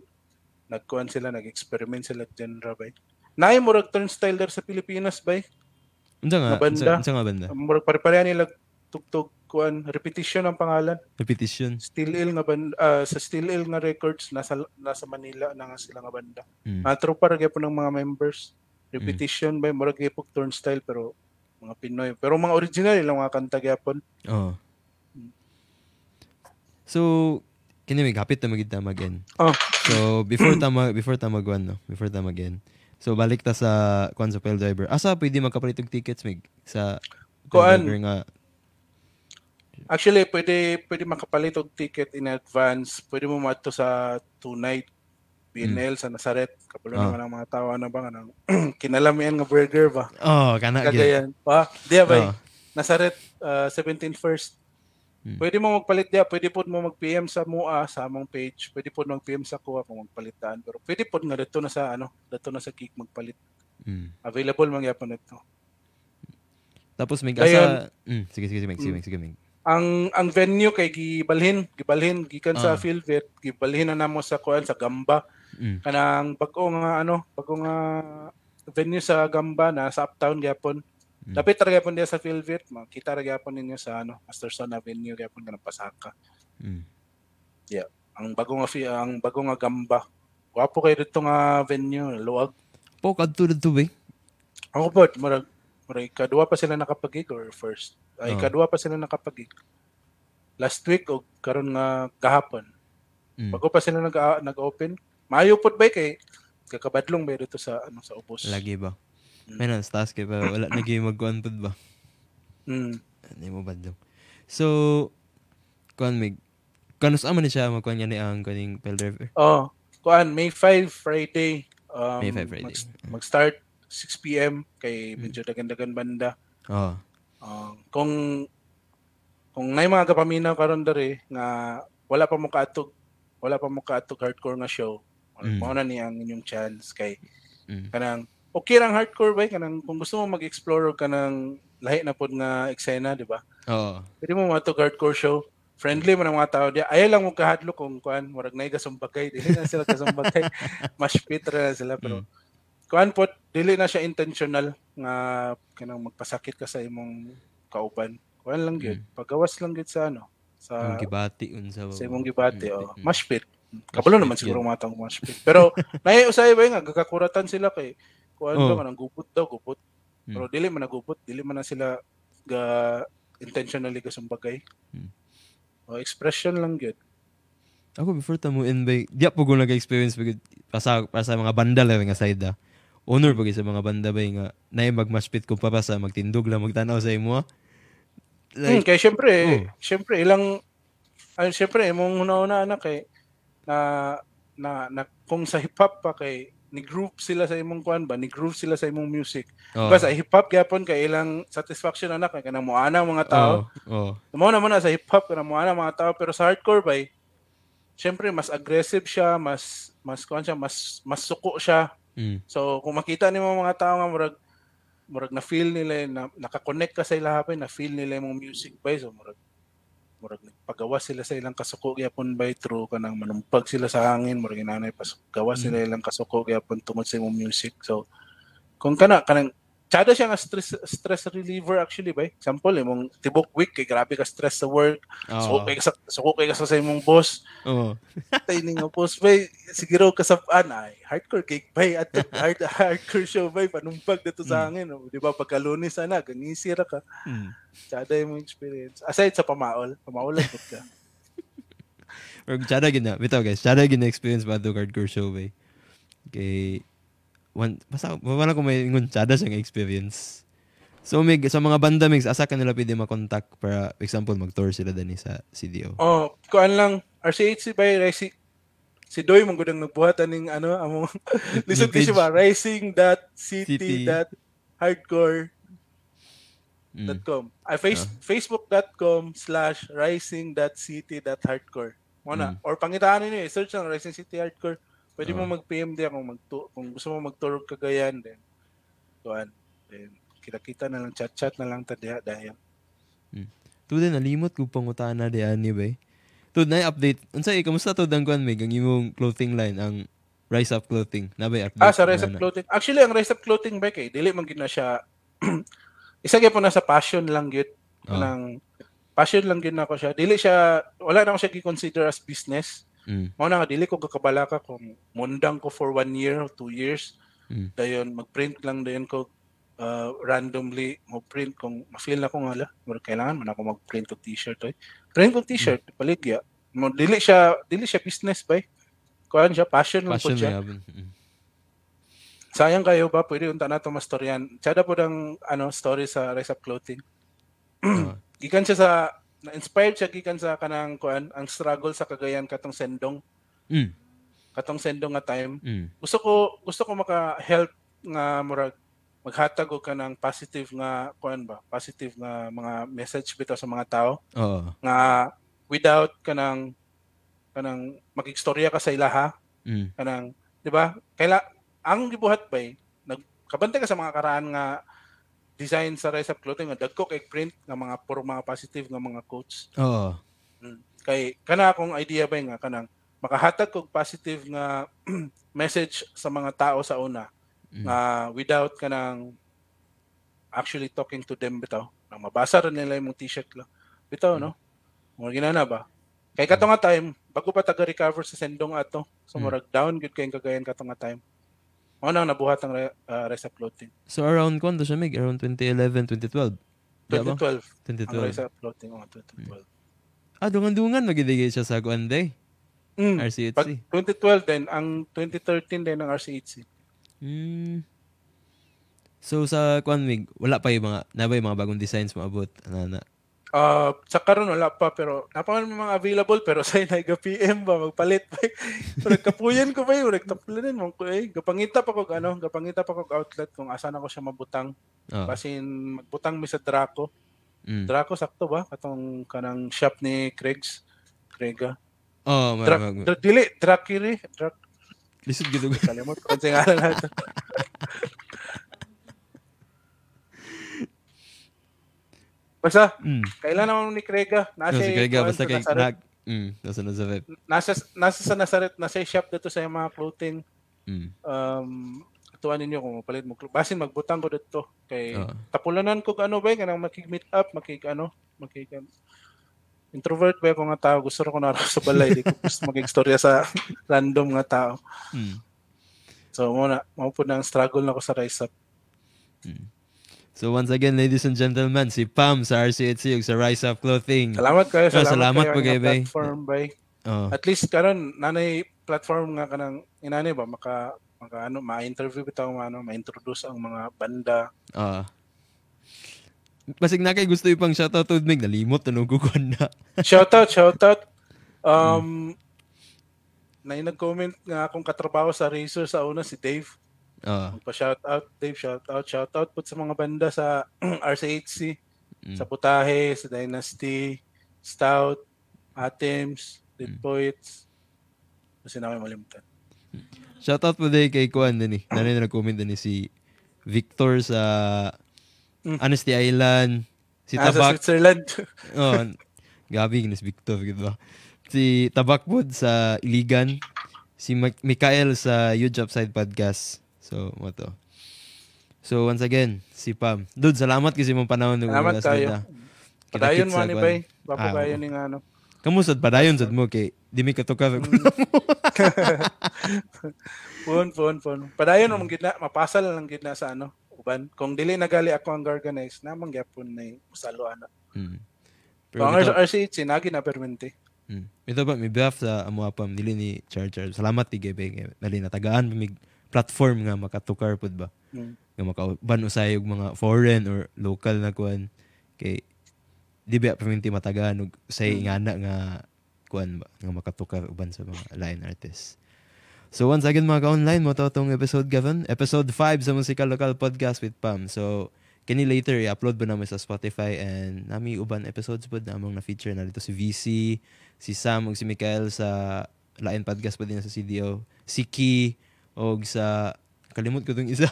nagkuan sila nag-experiment sila genre bay naay murag turnstile der sa Pilipinas bay Unsa nga? Banda. Unsa, nga banda? murag pare-pareha nila tugtog kuan repetition ang pangalan Repetition. Steel Ill nga banda ah, sa Steel Ill nga records nasa nasa Manila na nga sila nga banda Mm. Ah, tropa ra gyapon ng mga members. Repetition ba murag gyapon turnstile pero mga Pinoy. Pero mga original ilang mga kanta gyapon. Oh. So, kini may kapit na magid ta mag-end. Oh. So, before ta mag before ta magwan no, before ta mag-end. So, balik ta sa kuan sa Driver. Asa pwede magkapalit og tickets mig sa Kuan. Nga Actually, pwede pwede makapalit og ticket in advance. Pwede mo madto sa tonight BNL sa Nazaret. Kapalo Ah. naman ang mga tao na ba kanang kinalamian nga burger ba. Oh, kana gyud. Kagayan. Pa, diya ba? Oh. Nazaret uh, 17 first. Hmm. Pwede mo magpalit diya, pwede po mo mag-PM sa MUA sa among page, pwede po mag-PM sa kuha kung magpalitan. Pero pwede po nga dito na sa ano, dito na sa Geek magpalit. Mm. Available man gyapon ito. Tapos Dayon. asa mm, sige sige sige sige Mm. sige mig. Ang ang venue kay gibalhin, gibalhin gikan sa Ah. Philvet, gibalhin na namo sa kuan sa Gamba. Mm. Kanang bag-o nga ano, bag-o nga venue sa Gamba na sa Uptown gyapon. Mm. Gyapon diya sa Philvet, makita ra gyapon ninyo sa ano, Masterson Avenue gyapon kanang Pasaka. Mm. Ang bago nga ang bago nga Gamba. Wapo kay dito nga venue, luwag. Po kadto dito ba? Ako po, murag, murag kadua pa sila nakapagig or first? Ay, Oh. kadua pa sila nakapagig. Last week o karon nga kahapon. Mm. Bago pa sila nag nag-open. Maayo pud ba kay kakabadlong ba dito sa ano sa ubos. Lagi ba? Mm. May nang task kay pa wala na gyud magkuan pud ba? Mm. Hindi mo badlong. So, kuan mig. Kanus ama ni siya magkuan niya ni ang kaning Pale Driver. Oh, kuan May 5 Friday. Um, May 5 Friday. mag- mag-start 6 PM kay medyo dagan-dagan banda. Oo. Ah, kung kung nay mga kapaminaw karon dere nga wala pa mo kaatog wala pa mo kaatog hardcore nga show. Mm. Mao na ni ang inyong chance kay Mm. kanang okay lang hardcore ba kanang kung gusto mo mag-explore og kanang lahi na pod nga eksena, di ba? Oo. Pwede mo matog hardcore show. Friendly man ang mga tao diya. Ayaw lang mo kahadlo kung kuan, murag nay gasumbagay, dili na sila gasumbagay. Mas fit ra na sila pero Mm. kuan po dili na siya intentional nga kanang magpasakit ka sa imong kauban. Kuan lang gyud. Pagawas lang gyud sa ano sa Yung gibati unsa ba? sa imong gibati oh. Mm. Mas fit. Kabalo naman siguro mga taong mas fit. Pero nay usay ba nga gagakuratan sila kay kuan Oh. oh. nang gupot daw gupot. Mm. Pero dili man nagupot, dili man na sila ga intentionally gasumbagay. Mm. O expression lang gyud. Ako before ta mo in bay, di po ko nag-experience pag pasa para sa mga banda lang nga side ah. Honor pag sa mga banda bay nga nay magmaspit ko pa pa sa magtindog lang magtanaw sa imo. ah. Hmm, Like, kay syempre, oh. syempre ilang ay syempre imong una-una na kay na, na na kung sa hip hop pa kay ni group sila sa imong kuan ba, ni groove sila sa imong music. oh, Diba sa hip hop gyapon kay ilang satisfaction anak kay kanang moana mga tao. Oh, oh. Mo naman na sa hip hop kanang moana mga tao pero sa hardcore bay syempre mas aggressive siya, mas mas kuan siya, mas mas suko siya. Mm. So kung makita nimo mga tao nga murag murag na feel nila na naka-connect ka sa ila hapon, na feel nila imong music bay so murag murag pagawas sila sa ilang kasuko gyapon bay through kanang manumpag sila sa hangin murag inanay gawas sila ilang kasuko gyapon tungod sa imong music. So kung kana kanang Tsada siya nga stress stress reliever actually bay. Example imong tibok week kay grabe ka stress sa work. So Oh. kay ka sa suko kay ka sa imong boss. Oh. Tay ning nga boss bay siguro kasapaan ay hardcore cake bay at hard hardcore show bay panumpag dito sa hangin. oh. Di ba pagka lunes sana ganisi ra ka. Mm. Tsada yung experience. Aside sa pamaol, pamaulan pud ka. Tsada gina, bitaw guys, tsada gina experience ba to hardcore show bay. Kay one basta wala ko may ingon tsada siyang experience. So mig sa mga banda mix asa ka nila pwede ma-contact para example mag-tour sila dani sa CDO. Oh, kuan lang RCHC bay Racing si Doy mong gudang nagbuhat aning ano among lisod kasi ba rising.city.hardcore Mm. com. Ay face, facebook.com slash rising.city.hardcore. Mo na. Mm. Or pangitaan niyo eh, search lang Rising City Hardcore. Pwede Oo. mo mag-PM din kung, mag kung gusto mo mag-tour of Cagayan din. Kuan. Then, kita-kita na lang, chat-chat na lang tadya dahil. Tud na nalimot ko pangutana di ani bay. Tud na update. Unsa eh kamusta tud ang kuan mig ang imong clothing line ang Rise Up Clothing. Na bay update. Ah, sa Rise Up na- Clothing. Actually, ang Rise Up Clothing ba kay, dili man gina siya, isa gyud po na sa passion lang gyud. Oh. Kanang passion lang gyud na ako siya. Dili siya, wala na ako siya gi-consider as business. Mm. Mao na nga dili ko kakabala ka kung mundang ko for one year or two years. Mm. Dayon mag-print lang dayon ko uh, randomly mo print kung ma-feel na ko nga mura kailangan man ako mag-print og t-shirt oy. Print kong t-shirt paligya. Mo dili siya dili siya business bay. Kuan siya passion Passion siya. na yabon. Mm. Sayang kayo ba pwede unta nato mastoryan. Tsada po ang ano story sa Rise Up Clothing. Ah. Gikan siya sa na-inspired siya gikan sa kanang kuan ang struggle sa Cagayan katong sendong Mm. katong sendong nga time Mm. gusto ko gusto ko maka-help nga murag maghatag og kanang positive nga kuan ba positive nga mga message bitaw sa mga tao Oo. nga without kanang kanang magigstorya ka sa ilaha Mm. kanang di ba kaila ang gibuhat bay nagkabantay ka sa mga karaan nga design sa Rise Up Clothing dagko kay print nga mga puro mga positive nga mga quotes Oo. Mm. Kay kana akong idea ba nga kanang makahatag kog positive nga message sa mga tao sa una Mm. nga without kanang actually talking to them bitaw. Nang mabasa rin nila yung t-shirt lang. Bitaw, no? Mga ginana ba? Kay kato nga time, bago pa taga-recover sa sendong ato. So, Mm. murag down good kayong kagayan kato nga time. Mo nang nabuhat ang uh, Rise Up Clothing. So around kondo siya mig around 2011, 2012. Di ba? 2012. Ang 2012. Rise Up Clothing, oh, 2012. Ah, dungan-dungan magidigay siya sa kuan day. Mm. RCHC. Pag 2012 din, ang 2013 din ng RCHC. Mm. So sa kuan mig, wala pa yung mga nabay mga bagong designs maabot na. Uh, sa karon wala pa pero napangan mga available pero say na ga PM ba magpalit. Ba Pero kapuyan ko ba yung nagtaplanin mo ko eh gapangita pa ko ano gapangita pa ko outlet kung asa na ko siya mabutang. Oh. basin magbutang mi sa Draco. Mm. Draco sakto ba? Katong kanang shop ni Craig's Craiga. Oh, mag, Dra, mag, dra, dili Drakiri. Drak lisod gito. kalimot ko sa ngalan Basta, Mm. kailan naman ni Craiga? No, Nasa si Grega, basta kay. Nag, mm, nasa Nazareth. nasa nasa sa Nazaret, nasa shop dito sa mga clothing. Mm. Um, tuan ninyo kung mapalit mo. Basin magbutang ko dito kay Oo. tapulanan ko ano ba kanang makig-meet up, makig ano, makig introvert ba ako nga tao gusto ko na sa balay di ko gusto maging-istorya sa random nga tao Mm. so mo na mo po nang struggle na ko sa rise up So once again, ladies and gentlemen, si Pam sa RCHC sa Rise Up Clothing. salamat kayo Oh, salamat, salamat kayo po kay nga Bay. platform bay Oh. at least karon nanay platform nga kanang inani ba maka maka ano ma-interview bitaw ano ma-introduce ang mga banda Ah. Basig na kay gusto ipang shoutout to mig nalimot na nugugon na. shoutout shoutout um na nag-comment nga akong katrabaho sa Razer sa una si Dave Ah. pa-shoutout Dave shoutout shoutout po sa mga banda sa RCHC Mm. sa Putahe sa Dynasty Stout Atoms Dead Mm. Poets kasi namin malimutan Shoutout po day kay Kuan din eh. Nanay na nag-comment din eh, si Victor sa Mm. Honesty Island. Si ah, sa Tabak. Switzerland oh, gabi ginis Victor gitu ba. Si Tabakwood sa Iligan. Si Mikael sa Huge Upside Podcast. So, mo to. So, once again, si Pam. Dude, salamat kasi mong panahon. salamat kayo ganda. padayon mo sa ni kuan. bay Ah, ni ano Kamusad padayon sad mo kay di mi katukar. Pun, pun, pun. Padayon mo gid na mapasal lang gid na sa ano uban. Kung dili nagali ako ang organize, namang gyapon na usalo ana. mm. Pero ang ito, RCH nagi na permente. mm. ito ba, may behalf sa amo apam, dili ni Char Char. Salamat ti Gebe. kay Dali na tagaan mig platform nga makatukar pud ba. Mm. Nga makauban usay og mga foreign or local na kuan kay di ba paminti matagaan og usay Mm. ingana nga kuan ba nga makatukar uban sa mga line artists. So once again mga ka-online mo to tong episode Gavin, episode 5 sa Musical Local Podcast with Pam. So kini later i-upload ba namin sa Spotify and nami uban episodes pod namong na feature na dito si VC, si Sam ug si Mikael sa Lain Podcast pa din sa CDO, si Key og sa kalimot ko tong isa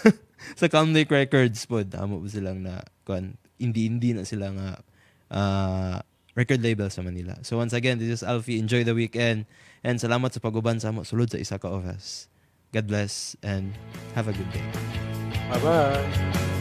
sa Calm Lake Records pod amo po silang na kuan indie-indie na sila nga ah, record label sa Manila. So once again, this is Alfie. Enjoy the weekend and salamat sa paguban sa amo sulod sa isa ka oras. God bless and have a good day. Bye-bye.